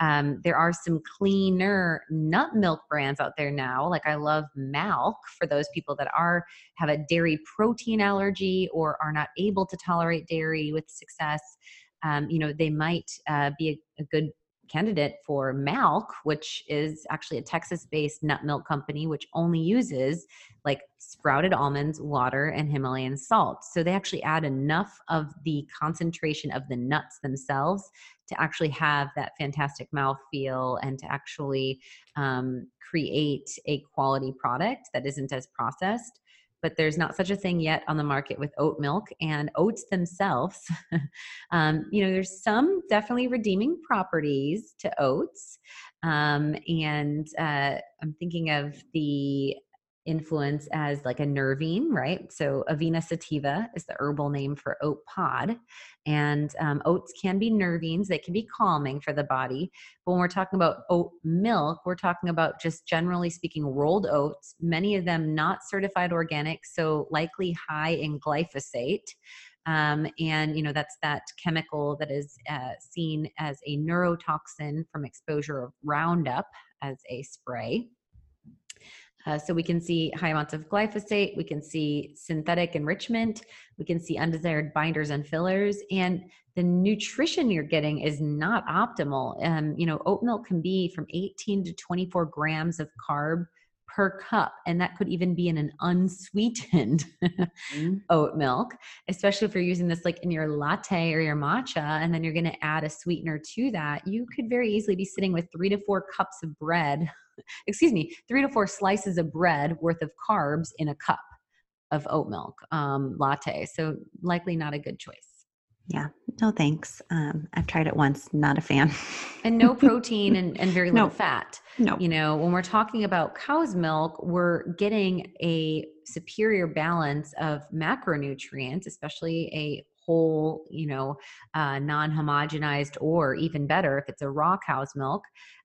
Speaker 3: Um, there are some cleaner nut milk brands out there now. Like I love Malk for those people that are have a dairy protein allergy or are not able to tolerate dairy with success. Um, you know, they might uh, be a, a, good candidate for Malk, which is actually a Texas based nut milk company, which only uses like sprouted almonds, water, and Himalayan salt. So they actually add enough of the concentration of the nuts themselves to actually have that fantastic mouth feel and to actually um, create a quality product that isn't as processed but there's not such a thing yet on the market with oat milk and oats themselves. <laughs> um, you know, there's some definitely redeeming properties to oats. Um, and uh, I'm thinking of the influence as like a nervine, right? So Avena sativa is the herbal name for oat pod. And um, oats can be nervines, they can be calming for the body. But when we're talking about oat milk, we're talking about just generally speaking rolled oats, many of them not certified organic, so likely high in glyphosate. Um, and you know that's that chemical that is uh, seen as a neurotoxin from exposure of Roundup as a spray. Uh, so we can see high amounts of glyphosate, we can see synthetic enrichment, we can see undesired binders and fillers, and the nutrition you're getting is not optimal. Um, you know, oat milk can be from 18 to 24 grams of carb per cup, and that could even be in an unsweetened mm-hmm. <laughs> oat milk, especially if you're using this like in your latte or your matcha, and then you're going to add a sweetener to that. You could very easily be sitting with three to four cups of bread excuse me, three to four slices of bread worth of carbs in a cup of oat milk um, latte. So likely not a good choice.
Speaker 2: Yeah, no thanks. Um, I've tried it once, not a fan.
Speaker 3: and no <laughs> protein and, and very little
Speaker 2: no.
Speaker 3: fat.
Speaker 2: No.
Speaker 3: You know, when we're talking about cow's milk, we're getting a superior balance of macronutrients, especially a whole, you know, uh, non homogenized, or even better, if it's a raw cow's milk,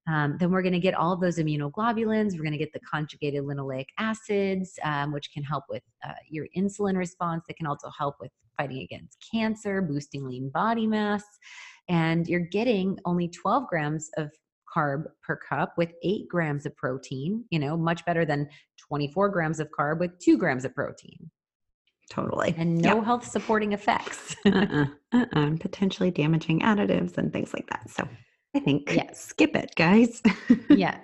Speaker 3: um, then we're going to get all of those immunoglobulins. We're going to get the conjugated linoleic acids, um, which can help with uh, your insulin response. That can also help with fighting against cancer, boosting lean body mass. And you're getting only 12 grams of carb per cup with eight grams of protein, you know, much better than 24 grams of carb with two grams of protein.
Speaker 2: Totally.
Speaker 3: And no health supporting effects. <laughs>
Speaker 2: uh-uh, uh-uh, potentially damaging additives and things like that. So I think yes. skip it, guys. <laughs>
Speaker 3: yes.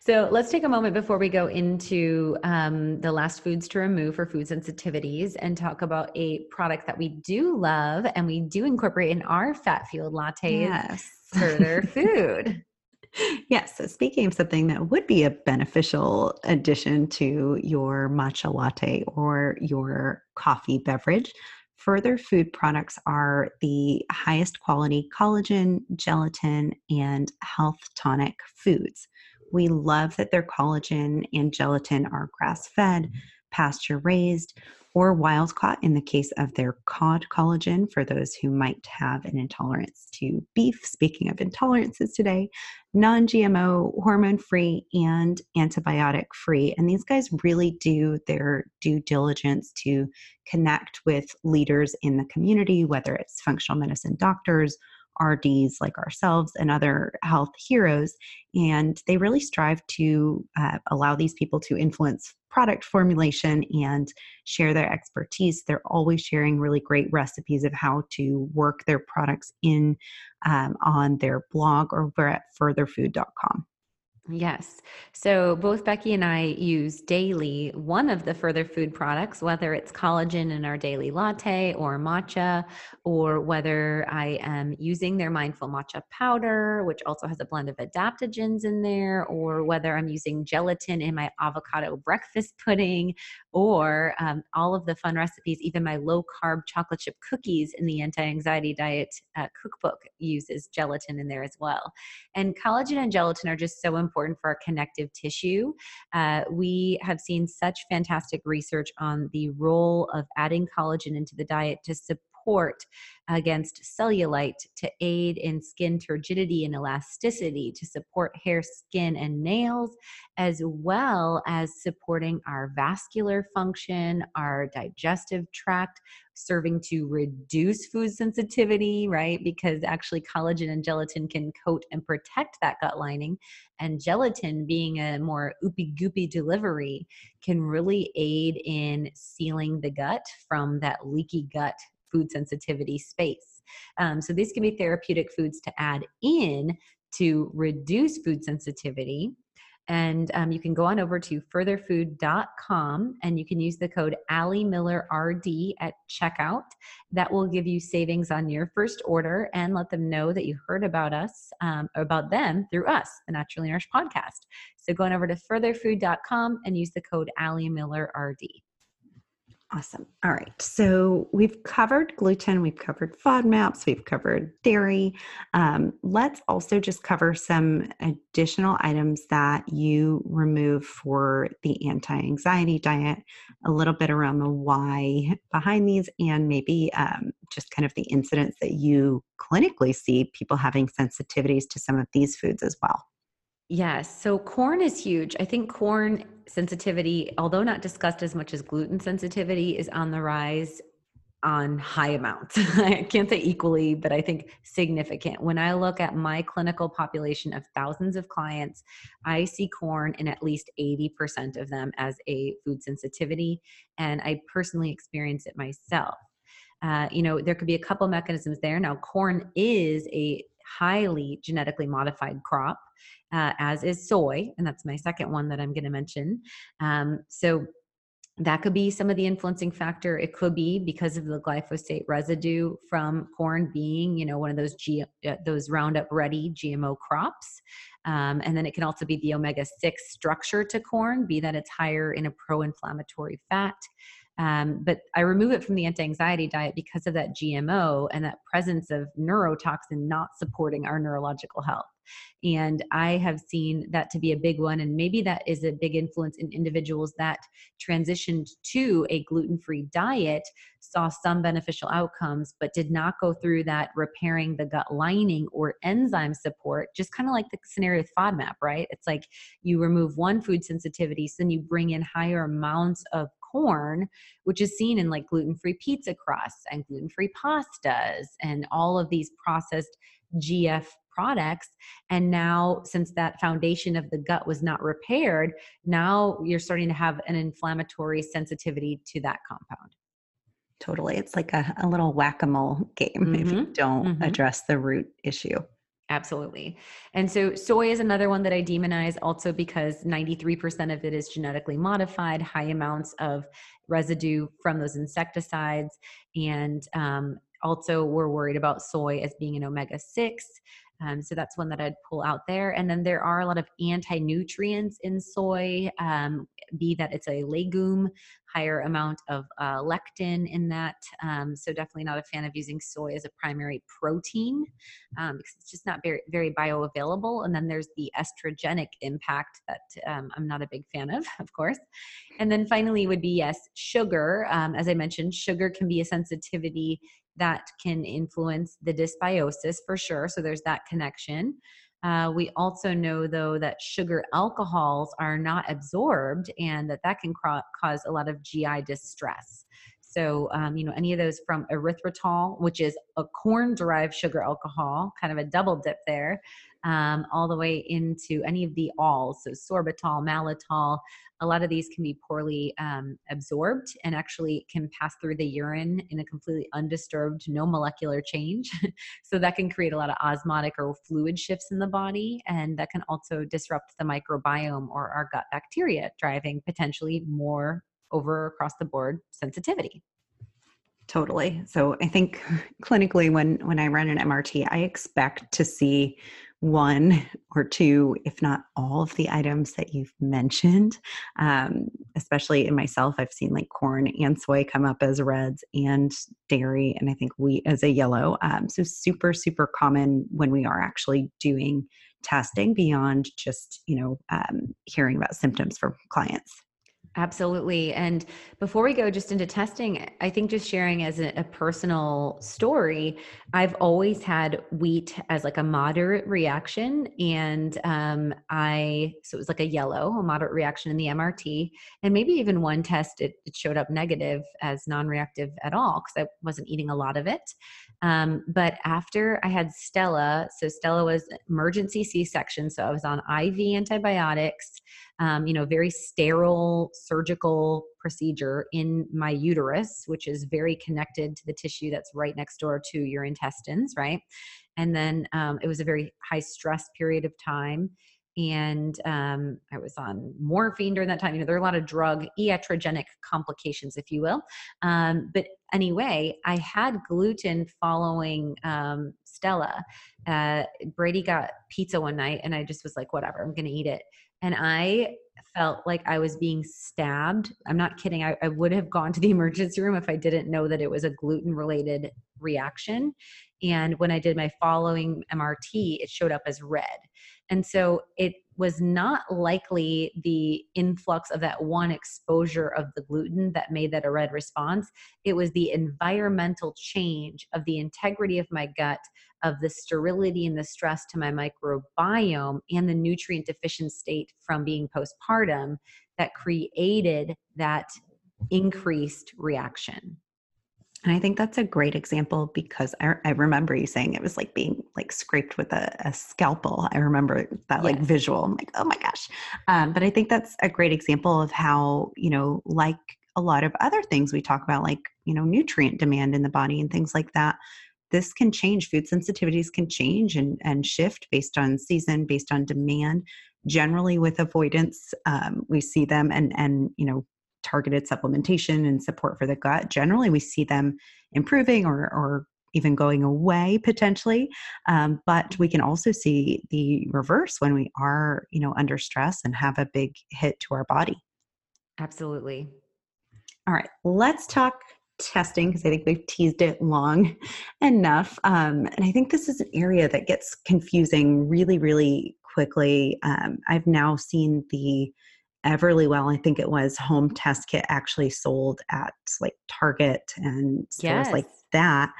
Speaker 3: So let's take a moment before we go into um, the last foods to remove for food sensitivities and talk about a product that we do love and we do incorporate in our fat fueled lattes. Yes. their <laughs> food.
Speaker 2: Yes. So, speaking of something that would be a beneficial addition to your matcha latte or your coffee beverage, further food products are the highest quality collagen, gelatin, and health tonic foods. We love that their collagen and gelatin are grass fed, mm-hmm. Pasture raised, or wild caught in the case of their cod collagen for those who might have an intolerance to beef. Speaking of intolerances today, non GMO, hormone free, and antibiotic free. And these guys really do their due diligence to connect with leaders in the community, whether it's functional medicine doctors RDs like ourselves and other health heroes. And they really strive to uh, allow these people to influence product formulation and share their expertise. They're always sharing really great recipes of how to work their products in um, on their blog or over at furtherfood.com.
Speaker 3: Yes. So both Becki and I use daily one of the further food products, whether it's collagen in our daily latte or matcha, or whether I am using their mindful matcha powder, which also has a blend of adaptogens in there, or whether I'm using gelatin in my avocado breakfast pudding, or um, all of the fun recipes, even my low carb chocolate chip cookies in the anti anxiety diet uh, cookbook uses gelatin in there as well. And collagen and gelatin are just so important for our connective tissue. Uh, we have seen such fantastic research on the role of adding collagen into the diet to support support against cellulite to aid in skin turgidity and elasticity, to support hair, skin, and nails, as well as supporting our vascular function, our digestive tract, serving to reduce food sensitivity, right? Because actually, collagen and gelatin can coat and protect that gut lining. And gelatin, being a more oopy goopy delivery, can really aid in sealing the gut from that leaky gut food sensitivity space. Um, so these can be therapeutic foods to add in to reduce food sensitivity. And um, you can go on over to furtherfood.com and you can use the code Ali Miller RD at checkout. That will give you savings on your first order and let them know that you heard about us, um, about them through us, the Naturally Nourished podcast. So go on over to furtherfood.com and use the code Ali Miller RD.
Speaker 2: Awesome. All right. So we've covered gluten, we've covered FODMAPs, we've covered dairy. Um, let's also just cover some additional items that you remove for the anti anxiety diet, a little bit around the why behind these, and maybe um, just kind of the incidents that you clinically see people having sensitivities to some of these foods as well.
Speaker 3: Yes. So corn is huge. I think corn sensitivity, although not discussed as much as gluten sensitivity, is on the rise on high amounts. <laughs> I can't say equally, but I think significant. When I look at my clinical population of thousands of clients, I see corn in at least 80% of them as a food sensitivity. And I personally experience it myself. Uh, you know, there could be a couple mechanisms there. Now, corn is a highly genetically modified crop uh, as is soy. And that's my second one that I'm going to mention. Um, so that could be some of the influencing factor it could be because of the glyphosate residue from corn being you know one of those G, uh, those roundup ready gmo crops um, and then it can also be the omega-6 structure to corn be that it's higher in a pro-inflammatory fat Um, but I remove it from the anti anxiety diet because of that GMO and that presence of neurotoxin not supporting our neurological health. And I have seen that to be a big one. And maybe that is a big influence in individuals that transitioned to a gluten free diet, saw some beneficial outcomes, but did not go through that repairing the gut lining or enzyme support, just kind of like the scenario with FODMAP, right? It's like you remove one food sensitivity, so then you bring in higher amounts of corn, which is seen in like gluten free pizza crusts and gluten free pastas and all of these processed GF products. And now, since that foundation of the gut was not repaired, now you're starting to have an inflammatory sensitivity to that compound.
Speaker 2: Totally. It's like a, a little whack a mole game mm-hmm. if you mm-hmm. don't mm-hmm. address the root issue.
Speaker 3: Absolutely. And so soy is another one that I demonize also because 93% of it is genetically modified, high amounts of residue from those insecticides. And um, also, we're worried about soy as being an omega 6. Um, so that's one that I'd pull out there. And then there are a lot of anti nutrients in soy, um, be that it's a legume, higher amount of uh, lectin in that. Um, so definitely not a fan of using soy as a primary protein um, because it's just not very, very bioavailable. And then there's the estrogenic impact that um, I'm not a big fan of, <laughs> of course. And then finally would be yes, sugar. Um, as I mentioned, sugar can be a sensitivity that can influence the dysbiosis for sure. So there's that connection. Uh, we also know, though, that sugar alcohols are not absorbed and that that can cra- cause a lot of GI distress. So, um, you know, any of those from erythritol, which is a corn derived sugar alcohol, kind of a double dip there, um, all the way into any of the alls, so sorbitol, malitol. A lot of these can be poorly um, absorbed and actually can pass through the urine in a completely undisturbed, no molecular change. <laughs> so that can create a lot of osmotic or fluid shifts in the body, and that can also disrupt the microbiome or our gut bacteria, driving potentially more over across the board sensitivity
Speaker 2: totally so i think clinically when when i run an mrt i expect to see one or two, if not all of the items that you've mentioned. Um, especially in myself, I've seen like corn and soy come up as reds and dairy, and I think wheat as a yellow. Um, so, super, super common when we are actually doing testing beyond just, you know, um, hearing about symptoms from clients.
Speaker 3: Absolutely. And before we go just into testing, I think just sharing as a, a, personal story, I've always had wheat as like a moderate reaction. And um, I, so it was like a yellow, a moderate reaction in the MRT. And maybe even one test, it, it showed up negative as non reactive at all because I wasn't eating a lot of it. Um, but after I had Stella, so Stella was emergency C section. So I was on IV antibiotics um, you know, very sterile surgical procedure in my uterus, which is very connected to the tissue that's right next door to your intestines, right? And then um, it was a very high stress period of time. And um, I was on morphine during that time. You know, there are a lot of drug iatrogenic complications, if you will. Um, but anyway, I had gluten following um, Stella. Uh, Brady got pizza one night, and I just was like, whatever, I'm going to eat it and I felt like I was being stabbed. I'm not kidding. I, I, would have gone to the <laughs> emergency room if I didn't know that it was a gluten related reaction. And when I did my following MRT, it showed up as red. And so it was not likely the influx of that one exposure of the gluten that made that a red response. It was the environmental change of the integrity of my gut, of the sterility and the stress to my microbiome, and the nutrient deficient state from being postpartum that created that increased reaction.
Speaker 2: And I think that's a great example because I, I remember you saying it was like being like scraped with a, a scalpel. I remember that like visual. I'm like, oh my gosh. Um, but I think that's a great example of how, you know, like a lot of other things we talk about, like, you know, nutrient demand in the body and things like that. This can change. Food sensitivities can change and, and shift based on season, based on demand. Generally, with avoidance, um, we see them and and you know targeted supplementation and support for the gut, generally we see them improving or, or even going away potentially. Um, but we can also see the reverse when we are, you know, under stress and have a big hit to our body.
Speaker 3: Absolutely.
Speaker 2: All right, let's talk testing because I think we've teased it long <laughs> enough. Um, and I think this is an area that gets confusing really, really quickly. Um, I've now seen the Everlywell, I think it was home test kit actually sold at like Target and stores
Speaker 3: yes.
Speaker 2: like that.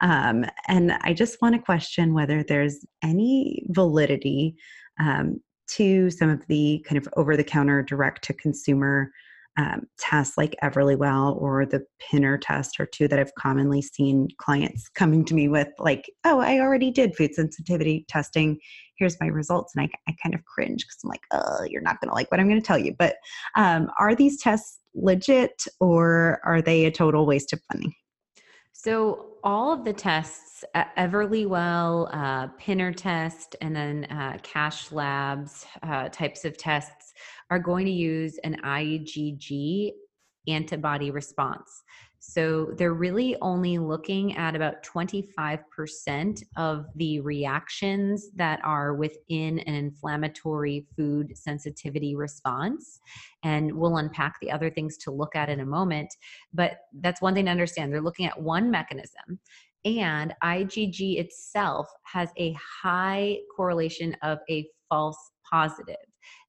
Speaker 2: Um, and I just want to question whether there's any validity um, to some of the kind of over the counter direct to consumer um, tests like Everlywell or the Pinner test or two that I've commonly seen clients coming to me with, like, oh, I already did food sensitivity testing. Here's my results. And I, I kind of cringe because I'm like, oh, you're not going to like what I'm going to tell you. But um, are these tests legit or are they a total waste of money?
Speaker 3: So all of the tests, uh, Everlywell, uh, Pinner test, and then uh, Cash Labs uh, types of tests are going to use an IgG antibody response. So they're really only looking at about 25% of the reactions that are within an inflammatory food sensitivity response. And we'll unpack the other things to look at in a moment. But that's one thing to understand. They're looking at one mechanism. And IgG itself has a high correlation of a false positive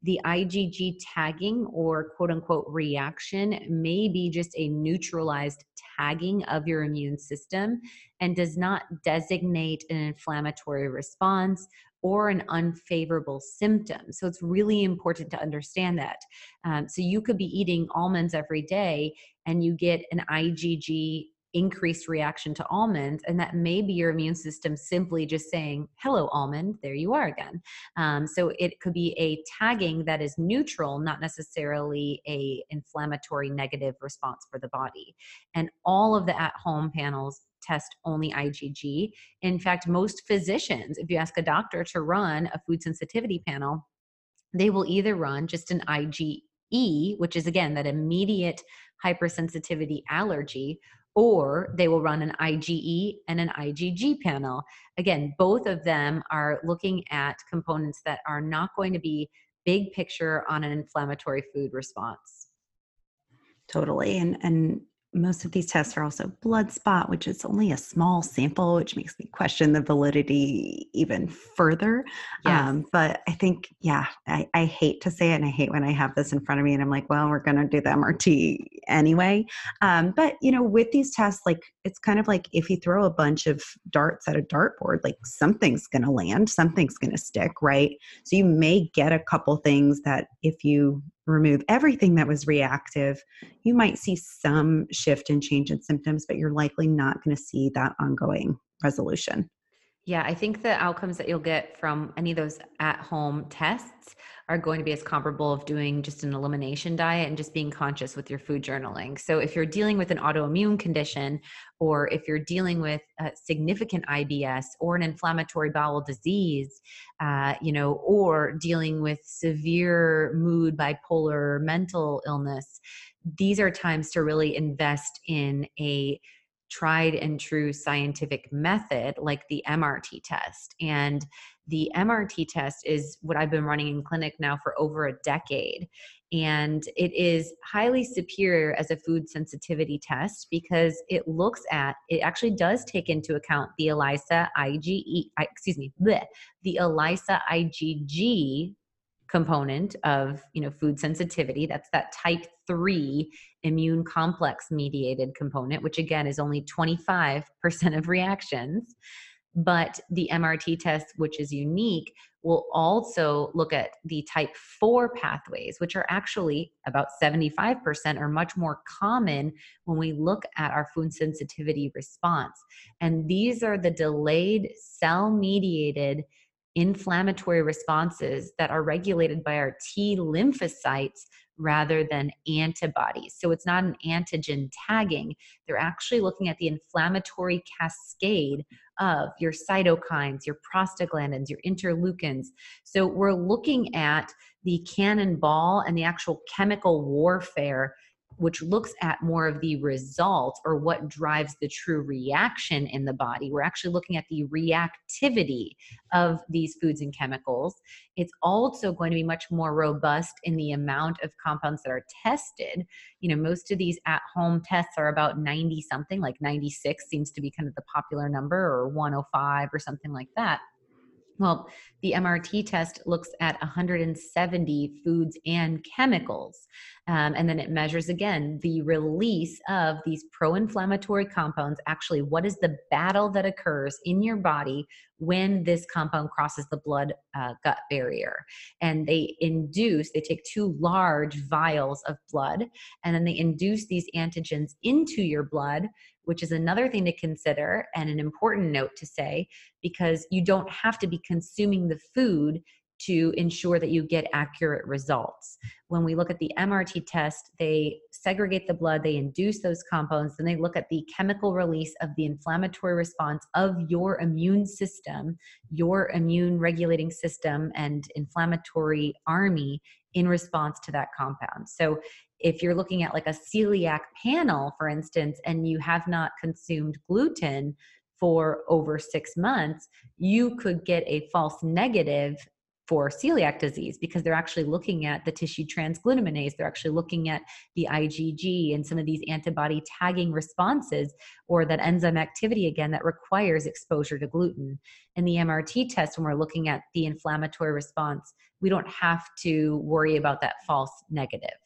Speaker 3: the IgG tagging or quote unquote reaction may be just a neutralized tagging of your immune system and does not designate an inflammatory response or an unfavorable symptom. So it's really important to understand that. Um, so you could be eating almonds every day and you get an IgG increased reaction to almonds and that may be your immune system simply just saying hello almond there you are again. Um, so it could be a tagging that is neutral not necessarily a inflammatory negative response for the body. And all of the at home panels test only igg in fact most physicians if you ask a doctor to run a food sensitivity panel they will either run just an IgE, which is again that immediate hypersensitivity allergy, or they will run an IgE and an IgG panel. Again, both of them are looking at components that are not going to be big picture on an inflammatory food response.
Speaker 2: Totally. And and most of these tests are also blood spot, which is only a small sample, which makes me question the validity even further. Yes. Um, but I think, yeah, I, I, hate to say it, and I hate when I have this in front of me and I'm like, well, we're going to do the MRT anyway. Um, but, you know, with these tests, like, it's kind of like if you throw a bunch of darts at a dartboard, like something's going to land, something's going to stick, right? So you may get a couple things that if you remove everything that was reactive, you might see some shift and change in symptoms, but you're likely not going to see that ongoing resolution.
Speaker 3: Yeah, I think the outcomes that you'll get from any of those at home tests are going to be as comparable of doing just an elimination diet and just being conscious with your food journaling. So if you're dealing with an autoimmune condition or if you're dealing with a significant IBS or an inflammatory bowel disease, uh, you know, or dealing with severe mood, bipolar, mental illness, these are times to really invest in a tried and true scientific method like the MRT test. And the MRT test is what I've been running in clinic now for over a decade. And it is highly superior as a food sensitivity test because it looks at, it actually does take into account the ELISA IgE, excuse me, bleh, the ELISA IgG component of you know food sensitivity that's that type 3 immune complex mediated component which again is only 25% of reactions but the MRT test which is unique will also look at the type 4 pathways which are actually about 75% or much more common when we look at our food sensitivity response. And these are the delayed cell mediated inflammatory responses that are regulated by our T lymphocytes rather than antibodies. So it's not an antigen tagging. They're actually looking at the inflammatory cascade of your cytokines, your prostaglandins, your interleukins. So we're looking at the cannonball and the actual chemical warfare which looks at more of the result or what drives the true reaction in the body. We're actually looking at the reactivity of these foods and chemicals. It's also going to be much more robust in the amount of compounds that are tested. You know, most of these at home tests are about 90 something, like 96 seems to be kind of the popular number, or 105 or something like that. Well, the MRT test looks at 170 foods and chemicals. Um, and then it measures again the release of these pro inflammatory compounds. Actually, what is the battle that occurs in your body when this compound crosses the blood uh, gut barrier? And they induce, they take two large vials of blood, and then they induce these antigens into your blood which is another thing to consider and an important note to say because you don't have to be consuming the food to ensure that you get accurate results. When we look at the MRT test, they segregate the blood, they induce those compounds, then they look at the chemical release of the inflammatory response of your immune system, your immune regulating system, and inflammatory army in response to that compound. So if you're looking at like a celiac panel, for instance, and you have not consumed gluten for over six months, you could get a false negative for celiac disease because they're actually looking at the tissue transglutaminase. They're actually looking at the IgG and some of these antibody tagging responses or that enzyme activity again that requires exposure to gluten. In the MRT test, when we're looking at the inflammatory response, we don't have to worry about that false negative.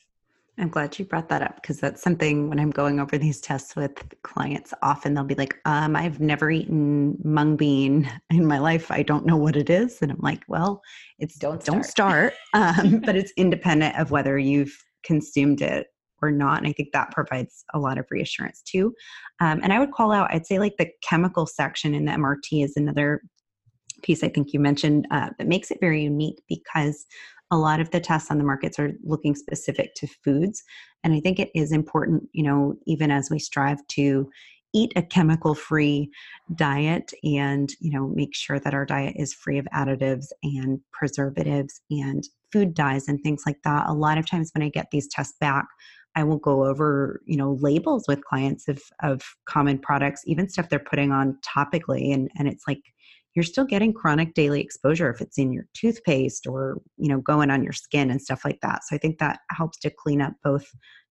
Speaker 2: I'm glad you brought that up because that's something when I'm going over these tests with clients, often they'll be like, um, I've never eaten mung bean in my life. I don't know what it is. And I'm like, well, it's don't start. don't start. Um, but <laughs> it's independent of whether you've consumed it or not. And I think that provides a lot of reassurance too. Um, and I would call out, I'd say like the chemical section in the MRT is another piece I think you mentioned uh, that makes it very unique because a lot of the tests on the markets are looking specific to foods and i think it is important you know even as we strive to eat a chemical free diet and you know make sure that our diet is free of additives and preservatives and food dyes and things like that. A lot of times when i get these tests back i will go over you know labels with clients of of common products even stuff they're putting on topically and and it's like you're still getting chronic daily exposure if it's in your toothpaste or you know going on your skin and stuff like that. So i think that helps to clean up both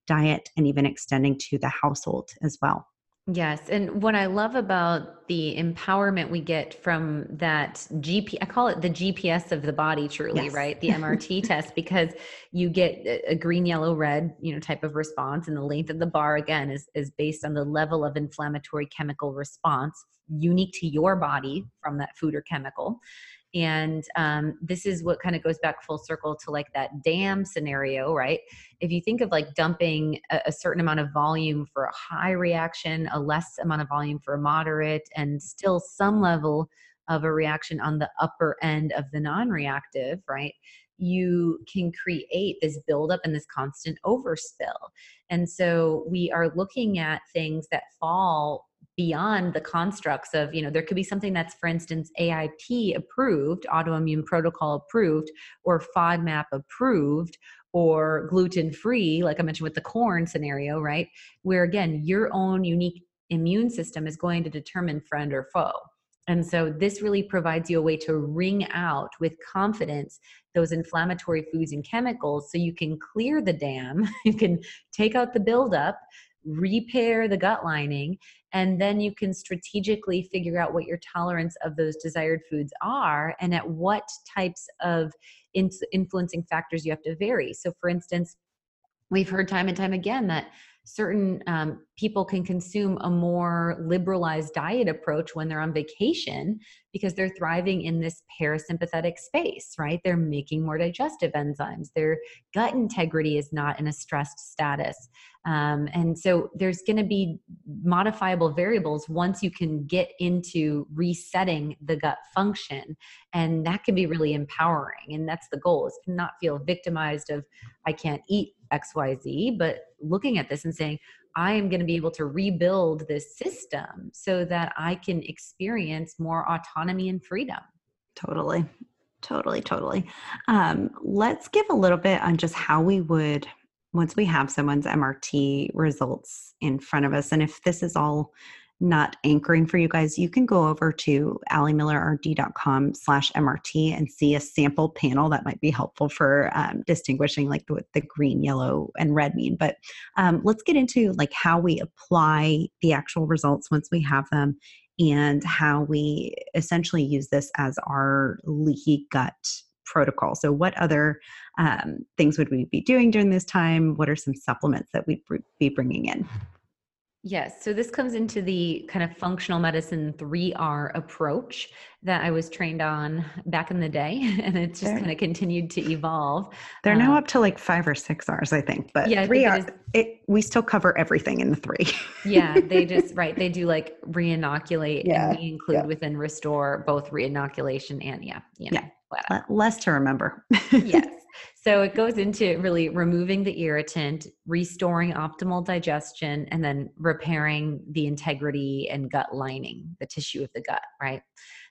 Speaker 2: diet and even extending to the household as well
Speaker 3: Yes. And what I love about the empowerment we get from that GP, I call it the GPS of the body, truly, yes. right? The MRT <laughs> test, because you get a green, yellow, red, you know, type of response. And the length of the bar, again, is, is based on the level of inflammatory chemical response unique to your body from that food or chemical and um, this is what kind of goes back full circle to like that dam scenario right? If you think of like dumping a, a, certain amount of volume for a high reaction a less amount of volume for a moderate and still some level of a reaction on the upper end of the non-reactive right you can create this buildup and this constant overspill. And so we are looking at things that fall beyond the constructs of you know there could be something that's for instance AIP approved autoimmune protocol approved or FODMAP approved or gluten free like I mentioned with the corn scenario right? Where again your own unique immune system is going to determine friend or foe. And so this really provides you a way to wring out with confidence those inflammatory foods and chemicals so you can clear the dam <laughs> you can take out the buildup repair the gut lining and then you can strategically figure out what your tolerance of those desired foods are and at what types of influencing factors you have to vary. So for instance we've heard time and time again that certain um, people can consume a more liberalized diet approach when they're on vacation because they're thriving in this parasympathetic space, right? They're making more digestive enzymes. Their gut integrity is not in a stressed status. Um, and so there's going to be modifiable variables once you can get into resetting the gut function. And that can be really empowering. And that's the goal is to not feel victimized of, I can't eat XYZ, but looking at this and saying, I am going to be able to rebuild this system so that I can experience more autonomy and freedom.
Speaker 2: Totally. Totally. Totally. Um, let's give a little bit on just how we would once we have someone's MRT results in front of us, and if this is all not anchoring for you guys, you can go over to alimillerrd.com slash MRT and see a sample panel that might be helpful for um, distinguishing like what the green, yellow, and red mean. But um, let's get into like how we apply the actual results once we have them and how we essentially use this as our leaky gut protocol. So, what other um, things would we be doing during this time? What are some supplements that we'd be bringing in?
Speaker 3: Yes. So this comes into the kind of functional medicine 3R approach that I was trained on back in the day. <laughs> And it's just kind of continued to evolve.
Speaker 2: They're um, now up to like five or six R's, I think. But yeah, 3R, it, it, we still cover everything in the three.
Speaker 3: yeah. They <laughs> just, right. They do like reinoculate yeah, and we include yeah. within Restore both reinoculation and yeah. You know,
Speaker 2: yeah. Less to remember.
Speaker 3: yes. So it goes into really removing the irritant, restoring optimal digestion, and then repairing the integrity and gut lining, the tissue of the gut, right?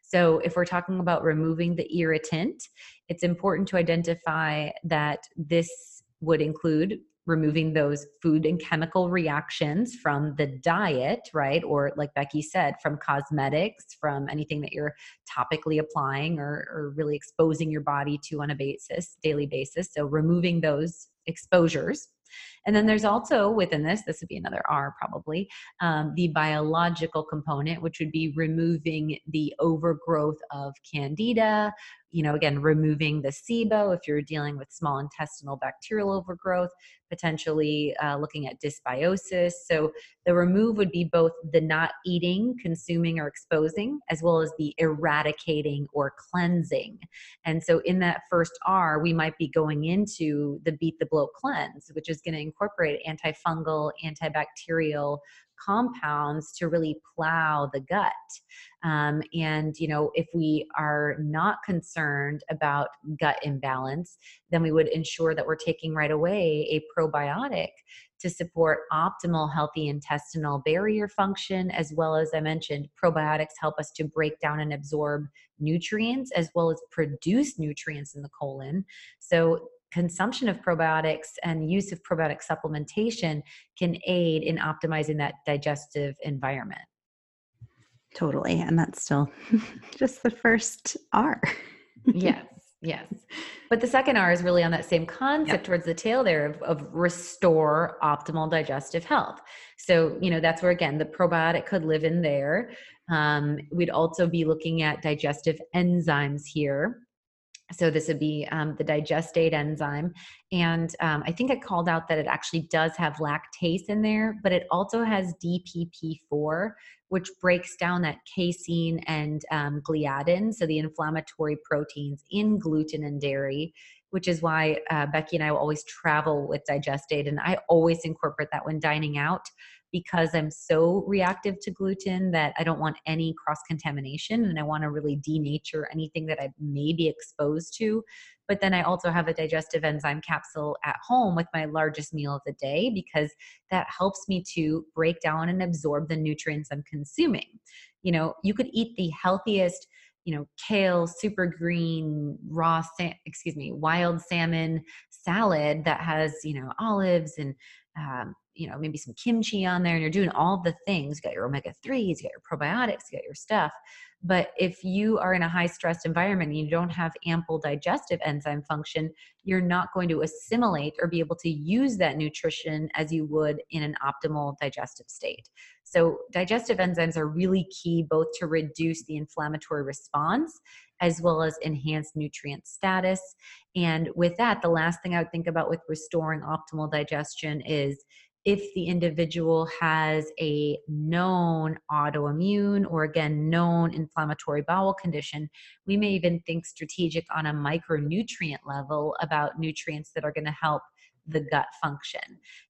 Speaker 3: So if we're talking about removing the irritant, it's important to identify that this would include removing those food and chemical reactions from the diet, right? Or, like Becki said, from cosmetics, from anything that you're topically applying or, or really exposing your body to on a basis, daily basis. So, removing those exposures. And then there's also within this, this would be another R probably, um, the biological component, which would be removing the overgrowth of candida, you know, again, removing the SIBO if you're dealing with small intestinal bacterial overgrowth, potentially uh, looking at dysbiosis. So the remove would be both the not eating, consuming, or exposing, as well as the eradicating or cleansing. And so in that first R, we might be going into the beat the bloat cleanse, which is going to incorporate antifungal, antibacterial, compounds to really plow the gut. Um, and, you know, if we are not concerned about gut imbalance, then we would ensure that we're taking right away a probiotic to support optimal healthy intestinal barrier function as well as i mentioned probiotics help us to break down and absorb nutrients as well as produce nutrients in the colon so consumption of probiotics and use of probiotic supplementation can aid in optimizing that digestive environment.
Speaker 2: Totally. And that's still <laughs> just the first R.
Speaker 3: yes. Yes. But the second R is really on that same concept yep. towards the tail there of, of restore optimal digestive health. So, you know, that's where again the probiotic could live in there. Um, we'd also be looking at digestive enzymes here so this would be um, the Digestaid enzyme. And um, I think I called out that it actually does have lactase in there, but it also has DPP4, which breaks down that casein and um, gliadin, so the inflammatory proteins in gluten and dairy, which is why uh, Becki and I will always travel with Digestaid. And I always incorporate that when dining out because I'm so reactive to gluten that I don't want any cross contamination and I want to really denature anything that I may be exposed to. But then I also have a digestive enzyme capsule at home with my largest meal of the day because that helps me to break down and absorb the nutrients I'm consuming. You know, you could eat the healthiest you know kale super green raw excuse me wild salmon salad that has you know olives and um, you know, maybe some kimchi on there and you're doing all the things. You got your omega 3s, you got your probiotics, you got your stuff. But if you are in a high stressed environment and you don't have ample digestive enzyme function, you're not going to assimilate or be able to use that nutrition as you would in an optimal digestive state. So, digestive enzymes are really key both to reduce the inflammatory response as well as enhance nutrient status. And with that, the last thing I would think about with restoring optimal digestion is if the individual has a known autoimmune or again known inflammatory bowel condition we may even think strategic on a micronutrient level about nutrients that are going to help the gut function.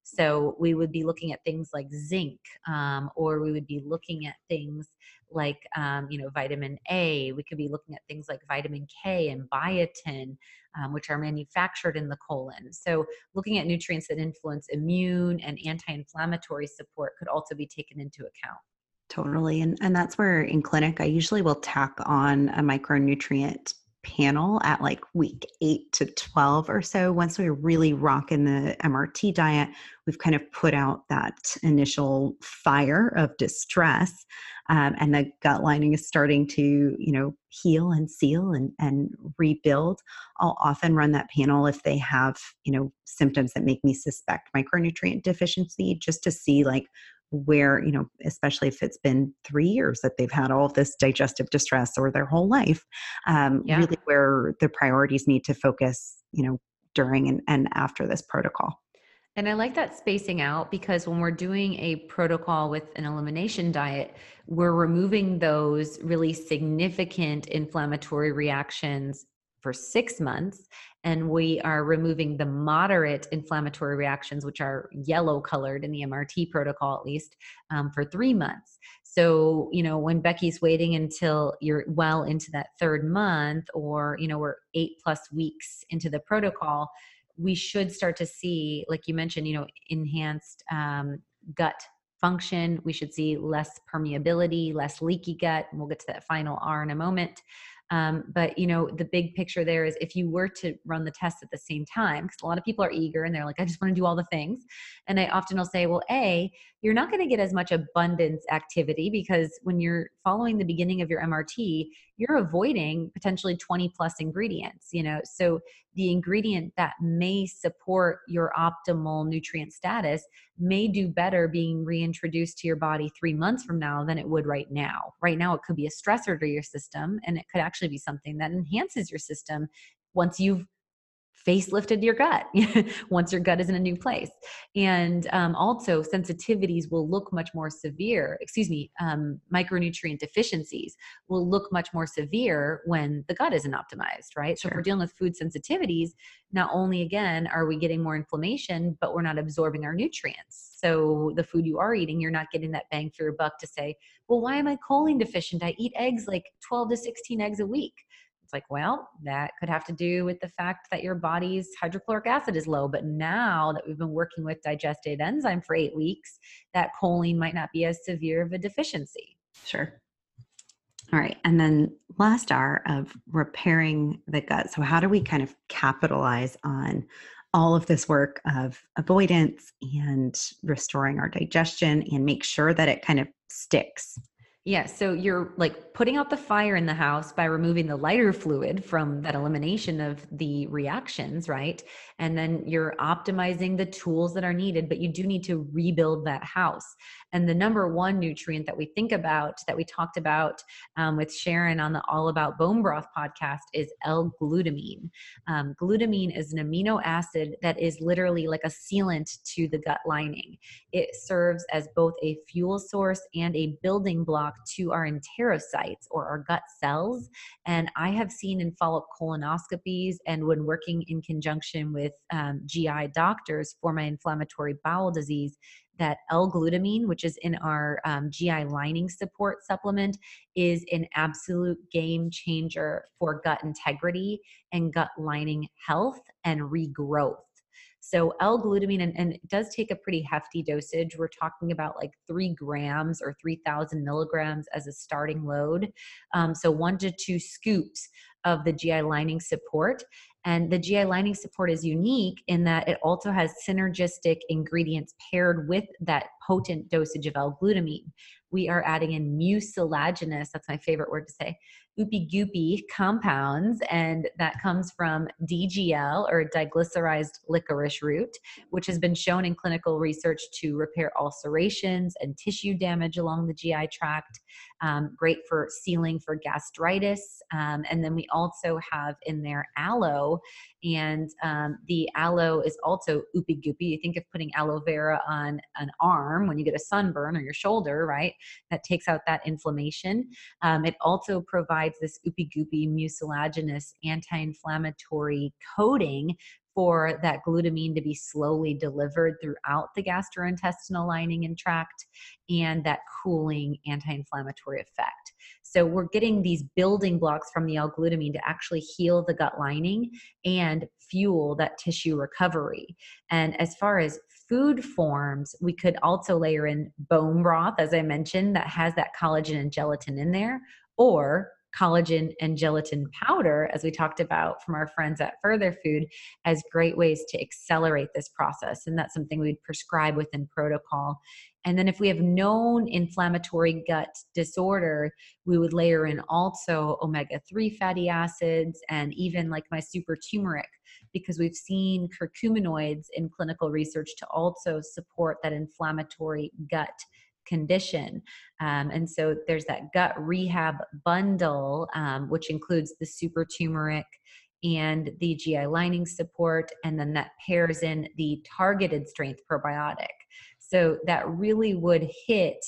Speaker 3: So we would be looking at things like zinc um, or we would be looking at things like um, you know vitamin a we could be looking at things like vitamin k and biotin um, which are manufactured in the colon. So looking at nutrients that influence immune and anti-inflammatory support could also be taken into account.
Speaker 2: Totally and, and that's where in clinic i usually will tack on a micronutrient panel at like week eight to 12 or so. Once we really rock in the MRT diet, we've kind of put out that initial fire of distress. Um, and the gut lining is starting to, you know, heal and seal and, and rebuild. I'll often run that panel if they have, you know, symptoms that make me suspect micronutrient deficiency, just to see like where you know especially if it's been three years that they've had all this digestive distress or their whole life um, yeah. really where the priorities need to focus you know during and, and after this protocol
Speaker 3: and I like that spacing out because when we're doing a protocol with an elimination diet, we're removing those really significant inflammatory reactions for six months and we are removing the moderate inflammatory reactions, which are yellow colored in the MRT protocol, at least um, for three months. So, you know, when Becki's waiting until you're well into that third month, or, you know, we're eight plus weeks into the protocol, we should start to see, like you mentioned, you know, enhanced um, gut function. We should see less permeability, less leaky gut. And we'll get to that final R in a moment. Um, but you know, the big picture there is if you were to run the test at the same time, because a lot of people are eager and they're like, I just want to do all the things. And I often will say, well, A, you're not going to get as much abundance activity because when you're following the beginning of your MRT, you're avoiding potentially 20 plus ingredients, you know. So the ingredient that may support your optimal nutrient status may do better being reintroduced to your body 3 months from now than it would right now. Right now it could be a stressor to your system and it could actually be something that enhances your system once you've facelifted your gut <laughs> once your gut is in a new place. And um, also, sensitivities will look much more severe. Excuse me, um, micronutrient deficiencies will look much more severe when the gut isn't optimized, right? Sure. So, if we're dealing with food sensitivities, not only again are we getting more inflammation, but we're not absorbing our nutrients. So, the food you are eating, you're not getting that bang for your buck to say, well, why am I choline deficient? I eat eggs like 12 to 16 eggs a week it's like, well, that could have to do with the fact that your body's hydrochloric acid is low. But now that we've been working with Digestaid enzyme for eight weeks, that choline might not be as severe of a deficiency.
Speaker 2: Sure. All right. And then last R of repairing the gut. So, how do we kind of capitalize on all of this work of avoidance and restoring our digestion and make sure that it kind of sticks?
Speaker 3: Yeah, so you're like putting out the fire in the house by removing the lighter fluid from that elimination of the reactions, right? And then you're optimizing the tools that are needed, but you do need to rebuild that house. And the number one nutrient that we think about, that we talked about um, with Sharon on the All About Bone Broth podcast, is L glutamine. Um, glutamine is an amino acid that is literally like a sealant to the gut lining. It serves as both a fuel source and a building block to our enterocytes or our gut cells. And I have seen in follow up colonoscopies and when working in conjunction with um, GI doctors for my inflammatory bowel disease that L-glutamine, which is in our um, GI lining support supplement, is an absolute game changer for gut integrity and gut lining health and regrowth. So L-glutamine, and, and, it does take a pretty hefty dosage. We're talking about like three grams or 3,000 milligrams as a starting load. Um, so one to two scoops of the GI lining support. And the GI lining support is unique in that it also has synergistic ingredients paired with that potent dosage of L-glutamine. We are adding in mucilaginous, that's my favorite word to say, oopy goopy compounds, and that comes from DGL or diglycerized licorice root, which has been shown in clinical research to repair ulcerations and tissue damage along the GI tract. Um, great for sealing for gastritis. Um, and then we also have in there aloe, and um, the aloe is also oopy goopy. You think of putting aloe vera on an arm when you get a sunburn or your shoulder, right? That takes out that inflammation. Um, it also provides this oopy goopy mucilaginous anti inflammatory coating for that glutamine to be slowly delivered throughout the gastrointestinal lining and tract and that cooling anti inflammatory effect. So, we're getting these building blocks from the L glutamine to actually heal the gut lining and fuel that tissue recovery. And as far as food forms, we could also layer in bone broth, as I mentioned, that has that collagen and gelatin in there, or collagen and gelatin powder, as we talked about from our friends at Further Food, as great ways to accelerate this process. And that's something we'd prescribe within protocol. And then if we have known inflammatory gut disorder, we would layer in also omega 3 fatty acids and even like my super turmeric because we've seen curcuminoids in clinical research to also support that inflammatory gut condition. Um, and so there's that gut rehab bundle, um, which includes the super turmeric and the GI lining support, and then that pairs in the targeted strength probiotic. So that really would hit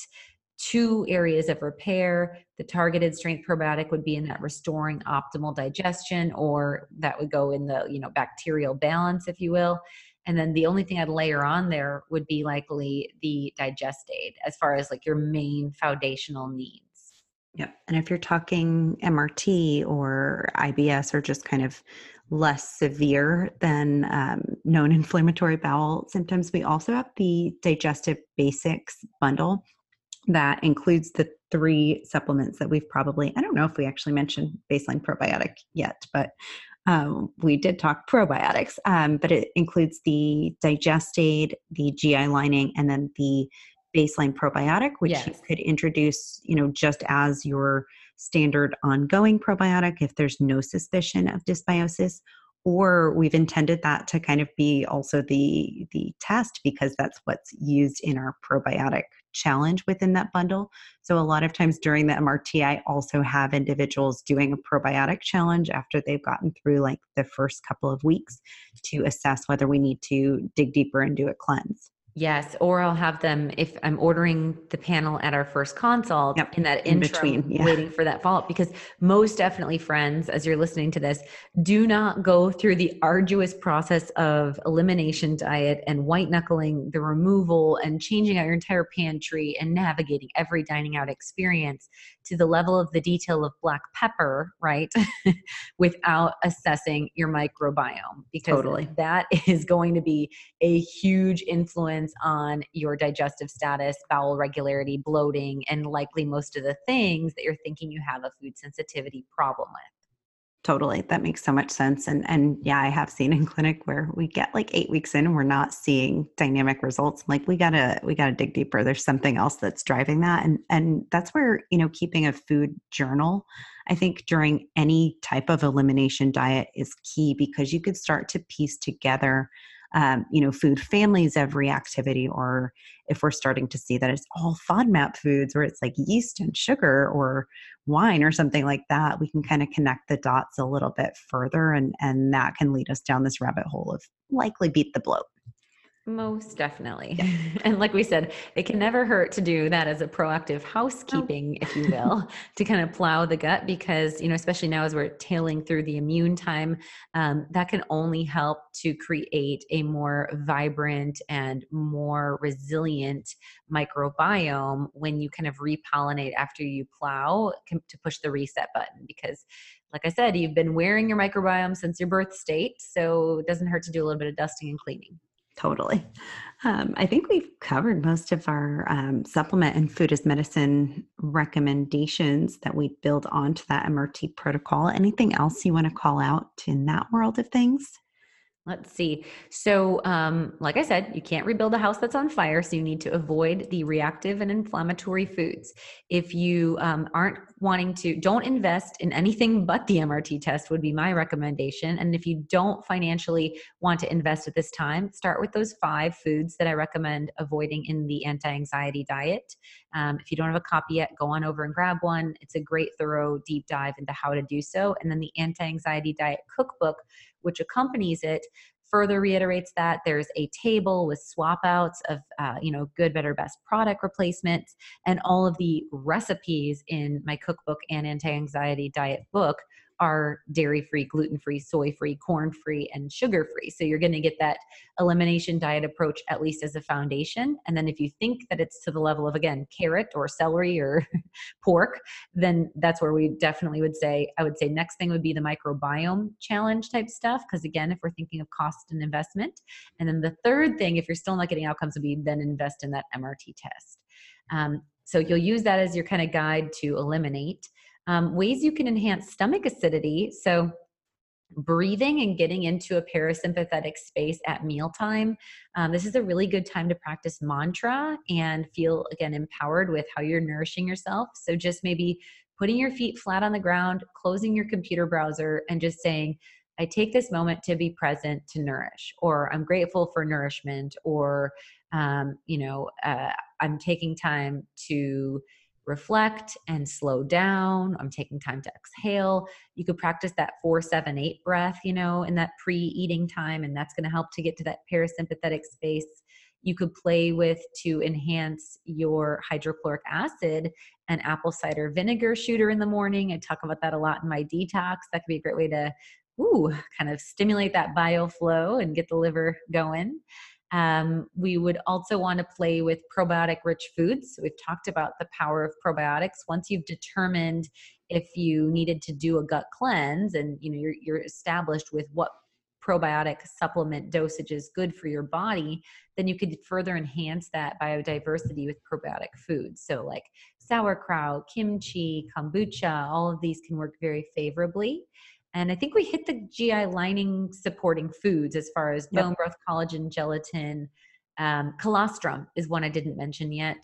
Speaker 3: two areas of repair. The targeted strength probiotic would be in that restoring optimal digestion, or that would go in the you know bacterial balance, if you will. And then the only thing I'd layer on there would be likely the Digestaid as far as like your main foundational needs.
Speaker 2: Yep. And if you're talking MRT or IBS or just kind of less severe than um, known <laughs> inflammatory bowel symptoms, we also have the Digestive Basics bundle that includes the three supplements that we've probably, I don't know if we actually mentioned baseline probiotic yet, but um, we did talk probiotics, um, but it includes the Digestaid, the GI lining, and then the baseline probiotic, which yes. you could introduce, you know, just as your standard ongoing probiotic if there's no suspicion of dysbiosis or we've intended that to kind of be also the the test because that's what's used in our probiotic challenge within that bundle. So a lot of times during the mrt i also have individuals doing a probiotic challenge after they've gotten through like the first couple of weeks to assess whether we need to dig deeper and do a cleanse
Speaker 3: Yes, or I'll have them if I'm ordering the panel at our first consult yep. in that in interim, between, yeah. waiting for that follow up. Because most definitely, friends, as you're listening to this, do not go through the arduous process of elimination diet and white knuckling the removal and changing out your entire pantry and navigating every dining out experience to the level of the detail of black pepper, right? <laughs> Without assessing your microbiome, because totally. that is going to be a huge influence on your digestive status, bowel regularity, bloating, and likely most of the things that you're thinking you have a food sensitivity problem with.
Speaker 2: Totally. That makes so much sense. And and yeah, I have seen in clinic where we get like eight weeks in and we're not seeing dynamic results. Like we gotta we gotta dig deeper. There's something else that's driving that. And and that's where, you know, keeping a food journal, I think during any type of elimination diet is key because you could start to piece together um, you know food families of reactivity or if we're starting to see that it's all FODMAP foods where it's like yeast and sugar or wine or something like that, we can kind of connect the dots a little bit further and and that can lead us down this rabbit hole of likely beat the bloat.
Speaker 3: Most definitely. Yeah. <laughs> And like we said, it can never hurt to do that as a proactive housekeeping, if you <laughs> will, to kind of plow the gut because, you know, especially now as we're tailing through the immune time, um, that can only help to create a more vibrant and more resilient microbiome when you kind of repollinate after you plow to push the reset button because like I said, you've been wearing your microbiome since your birth state, so it doesn't hurt to do a little bit of dusting and cleaning.
Speaker 2: Totally. Um, I think we've covered most of our um, supplement and food as medicine recommendations that we build onto that MRT protocol. Anything else you want to call out in that world of things?
Speaker 3: Let's see. So, um, like I said, you can't rebuild a house that's on fire, so you need to avoid the reactive and inflammatory foods. If you um, aren't wanting to, don't invest in anything but the MRT test, would be my recommendation. And if you don't financially want to invest at this time, start with those five foods that I recommend avoiding in the anti anxiety diet. Um, if you don't have a copy yet, go on over and grab one. It's a great, thorough, deep dive into how to do so. And then the anti anxiety diet cookbook which accompanies it further reiterates that there's a table with swap outs of uh, you know good better best product replacements and all of the recipes in my cookbook and anti-anxiety diet book are dairy free, gluten free, soy free, corn free, and sugar free. So you're going to get that elimination diet approach at least as a foundation. And then if you think that it's to the level of, again, carrot or celery or <laughs> pork, then that's where we definitely would say, I would say next thing would be the microbiome challenge type stuff. Because again, if we're thinking of cost and investment. And then the third thing, if you're still not getting outcomes, would be then invest in that MRT test. Um, so you'll use that as your kind of guide to eliminate. Um, ways you can enhance stomach acidity. So, breathing and getting into a parasympathetic space at mealtime. Um, this is a really good time to practice mantra and feel again empowered with how you're nourishing yourself. So, just maybe putting your feet flat on the ground, closing your computer browser, and just saying, I take this moment to be present to nourish, or I'm grateful for nourishment, or, um, you know, uh, I'm taking time to reflect and slow down. I'm taking time to exhale. You could practice that four, seven, eight breath, you know, in that pre eating time, and that's going to help to get to that parasympathetic space. You could play with to enhance your hydrochloric acid and apple cider vinegar shooter in the morning. I talk about that a lot in my detox. That could be a great way to ooh, kind of stimulate that bile flow and get the liver going. Um, we would also want to play with probiotic rich foods. We've talked about the power of probiotics. Once you've determined if you needed to do a gut cleanse and you know you're, you're established with what probiotic supplement dosage is good for your body, then you could further enhance that biodiversity with probiotic foods. So, like sauerkraut, kimchi, kombucha, all of these can work very favorably. And I think we hit the GI lining supporting foods as far as yep. bone broth, collagen, gelatin. Um, colostrum is one I didn't mention yet.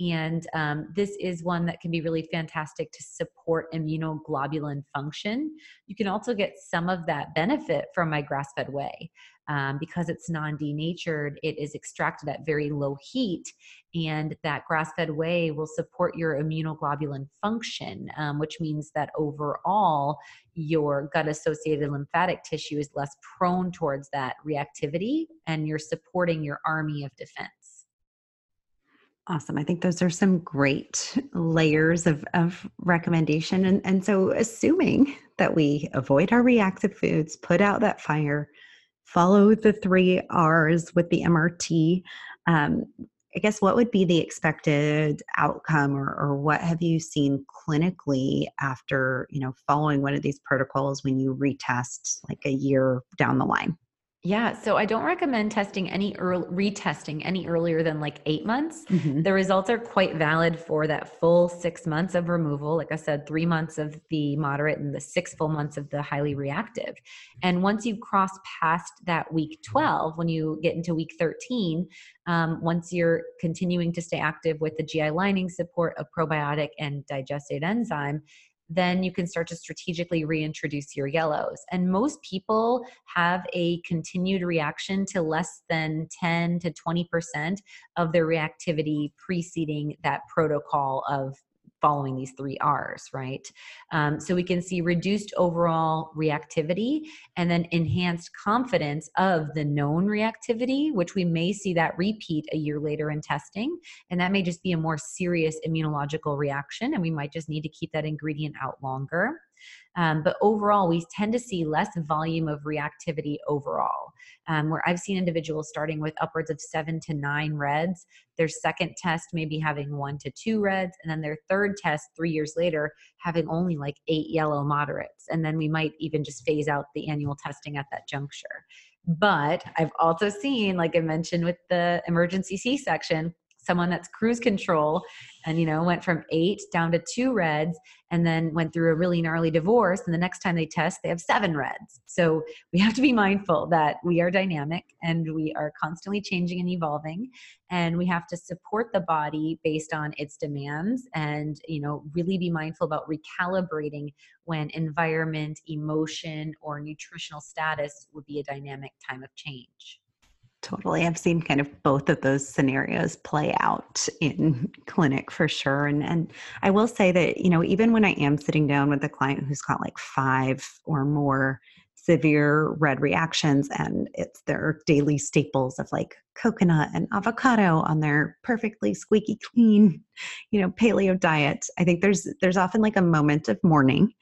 Speaker 3: And um, this is one that can be really fantastic to support immunoglobulin function. You can also get some of that benefit from my grass fed whey. Um, because it's non denatured, it is extracted at very low heat, and that grass fed whey will support your immunoglobulin function, um, which means that overall, your gut associated lymphatic tissue is less prone towards that reactivity, and you're supporting your army of defense.
Speaker 2: Awesome. I think those are some great layers of, of recommendation. And, and so, assuming that we avoid our reactive foods, put out that fire, follow the three R's with the MRT, um, I guess what would be the expected outcome or, or what have you seen clinically after, you know, following one of these protocols when you retest like a year down the line?
Speaker 3: Yeah, so I don't recommend testing any early retesting any earlier than like 8 months. Mm-hmm. The results are quite valid for that full 6 months of removal, like I said 3 months of the moderate and the 6 full months of the highly reactive. And once you cross past that week 12 when you get into week 13, um, once you're continuing to stay active with the GI lining support of probiotic and Digestaid enzyme, then you can start to strategically reintroduce your yellows. And most people have a continued reaction to less than 10 to 20% of their reactivity preceding that protocol of following these three R's, right? Um, so we can see reduced overall reactivity and then enhanced confidence of the known reactivity, which we may see that repeat a year later in testing. And that may just be a more serious immunological reaction, and we might just need to keep that ingredient out longer. Um, but overall, we tend to see less volume of reactivity overall, um, where I've seen individuals starting with upwards of seven to nine reds, their second test maybe having one to two reds, and then their third test three years later having only like eight yellow moderates. And then we might even just phase out the annual testing at that juncture. But I've also seen, like I mentioned with the emergency C section, someone that's cruise control and you know went from eight down to two reds and then went through a really gnarly divorce. And the next time they test they have seven reds. So we have to be mindful that we are dynamic and we are constantly changing and evolving. And we have to support the body based on its demands and you know really be mindful about recalibrating when environment emotion or nutritional status would be a dynamic time of change
Speaker 2: Totally. I've seen kind of both of those scenarios play out in clinic for sure. And and I will say that, you know, even when I am sitting down with a client who's got like five or more severe red reactions and it's their daily staples of like coconut and avocado on their perfectly squeaky clean <laughs> you know paleo diet. I think there's there's often like a moment of mourning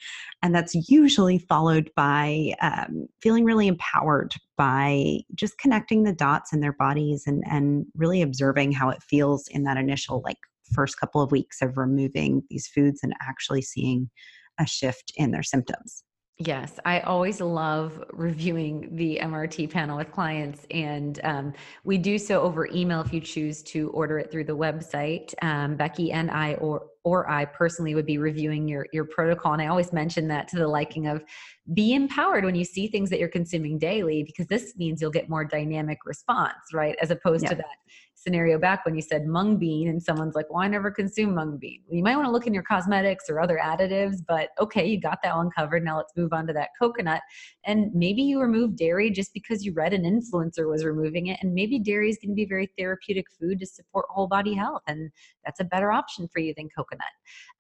Speaker 2: and that's usually followed by um, feeling really empowered by just connecting the dots in their bodies and and really observing how it feels in that initial like first couple of weeks of removing these foods and actually seeing a shift in their symptoms
Speaker 3: Yes, I always love reviewing the MRT panel with clients, and um, we do so over email if you choose to order it through the website. Um, Becki and I or or I personally would be reviewing your your protocol. And I always mention that to the liking of be empowered when you see things that you're consuming daily because this means you'll get more dynamic response, right? As opposed yeah. to that scenario back when you said mung bean and someone's like, well, I never consume mung bean. You might want to look in your cosmetics or other additives, but okay, you got that one covered. Now let's move on to that coconut. And maybe you remove dairy just because you read an influencer was removing it. And maybe dairy is going to be very therapeutic food to support whole body health. And that's a better option for you than coconut.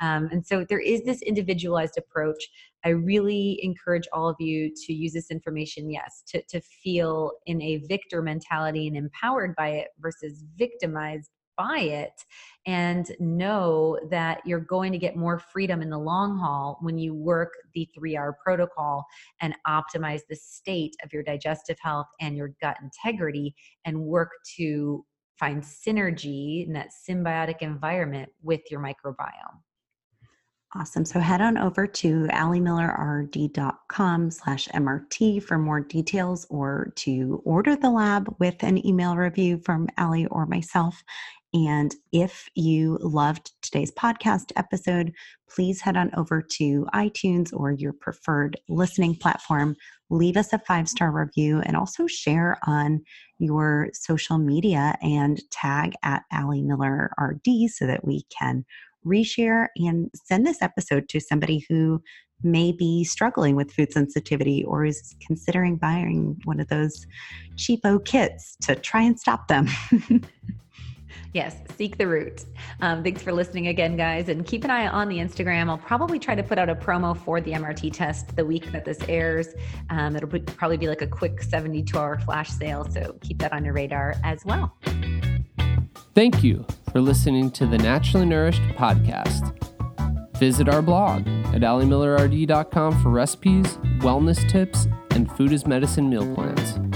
Speaker 3: Um, and so there is this individualized approach. I really encourage all of you to use this information, yes, to, to feel in a victor mentality and empowered by it versus victimized by it and know that you're going to get more freedom in the long haul when you work the 3R protocol and optimize the state of your digestive health and your gut integrity and work to find synergy in that symbiotic environment with your microbiome.
Speaker 2: Awesome. So head on over to alimillerrd.com slash MRT for more details or to order the lab with an email review from Ali or myself. And if you loved today's podcast episode, please head on over to iTunes or your preferred listening platform. Leave us a five star review and also share on your social media and tag at Ali Miller RD so that we can reshare and send this episode to somebody who may be struggling with food sensitivity or is considering buying one of those cheapo kits to try and stop them. <laughs>
Speaker 3: yes, seek the root. Um, thanks for listening again, guys. And keep an eye on the Instagram. I'll probably try to put out a promo for the MRT test the week that this airs. Um, it'll be, probably be like a quick 72 hour flash sale. So keep that on your radar as well.
Speaker 1: Thank you for listening to the Naturally Nourished podcast. Visit our blog at alimillerrd.com for recipes, wellness tips, and food as medicine meal plans.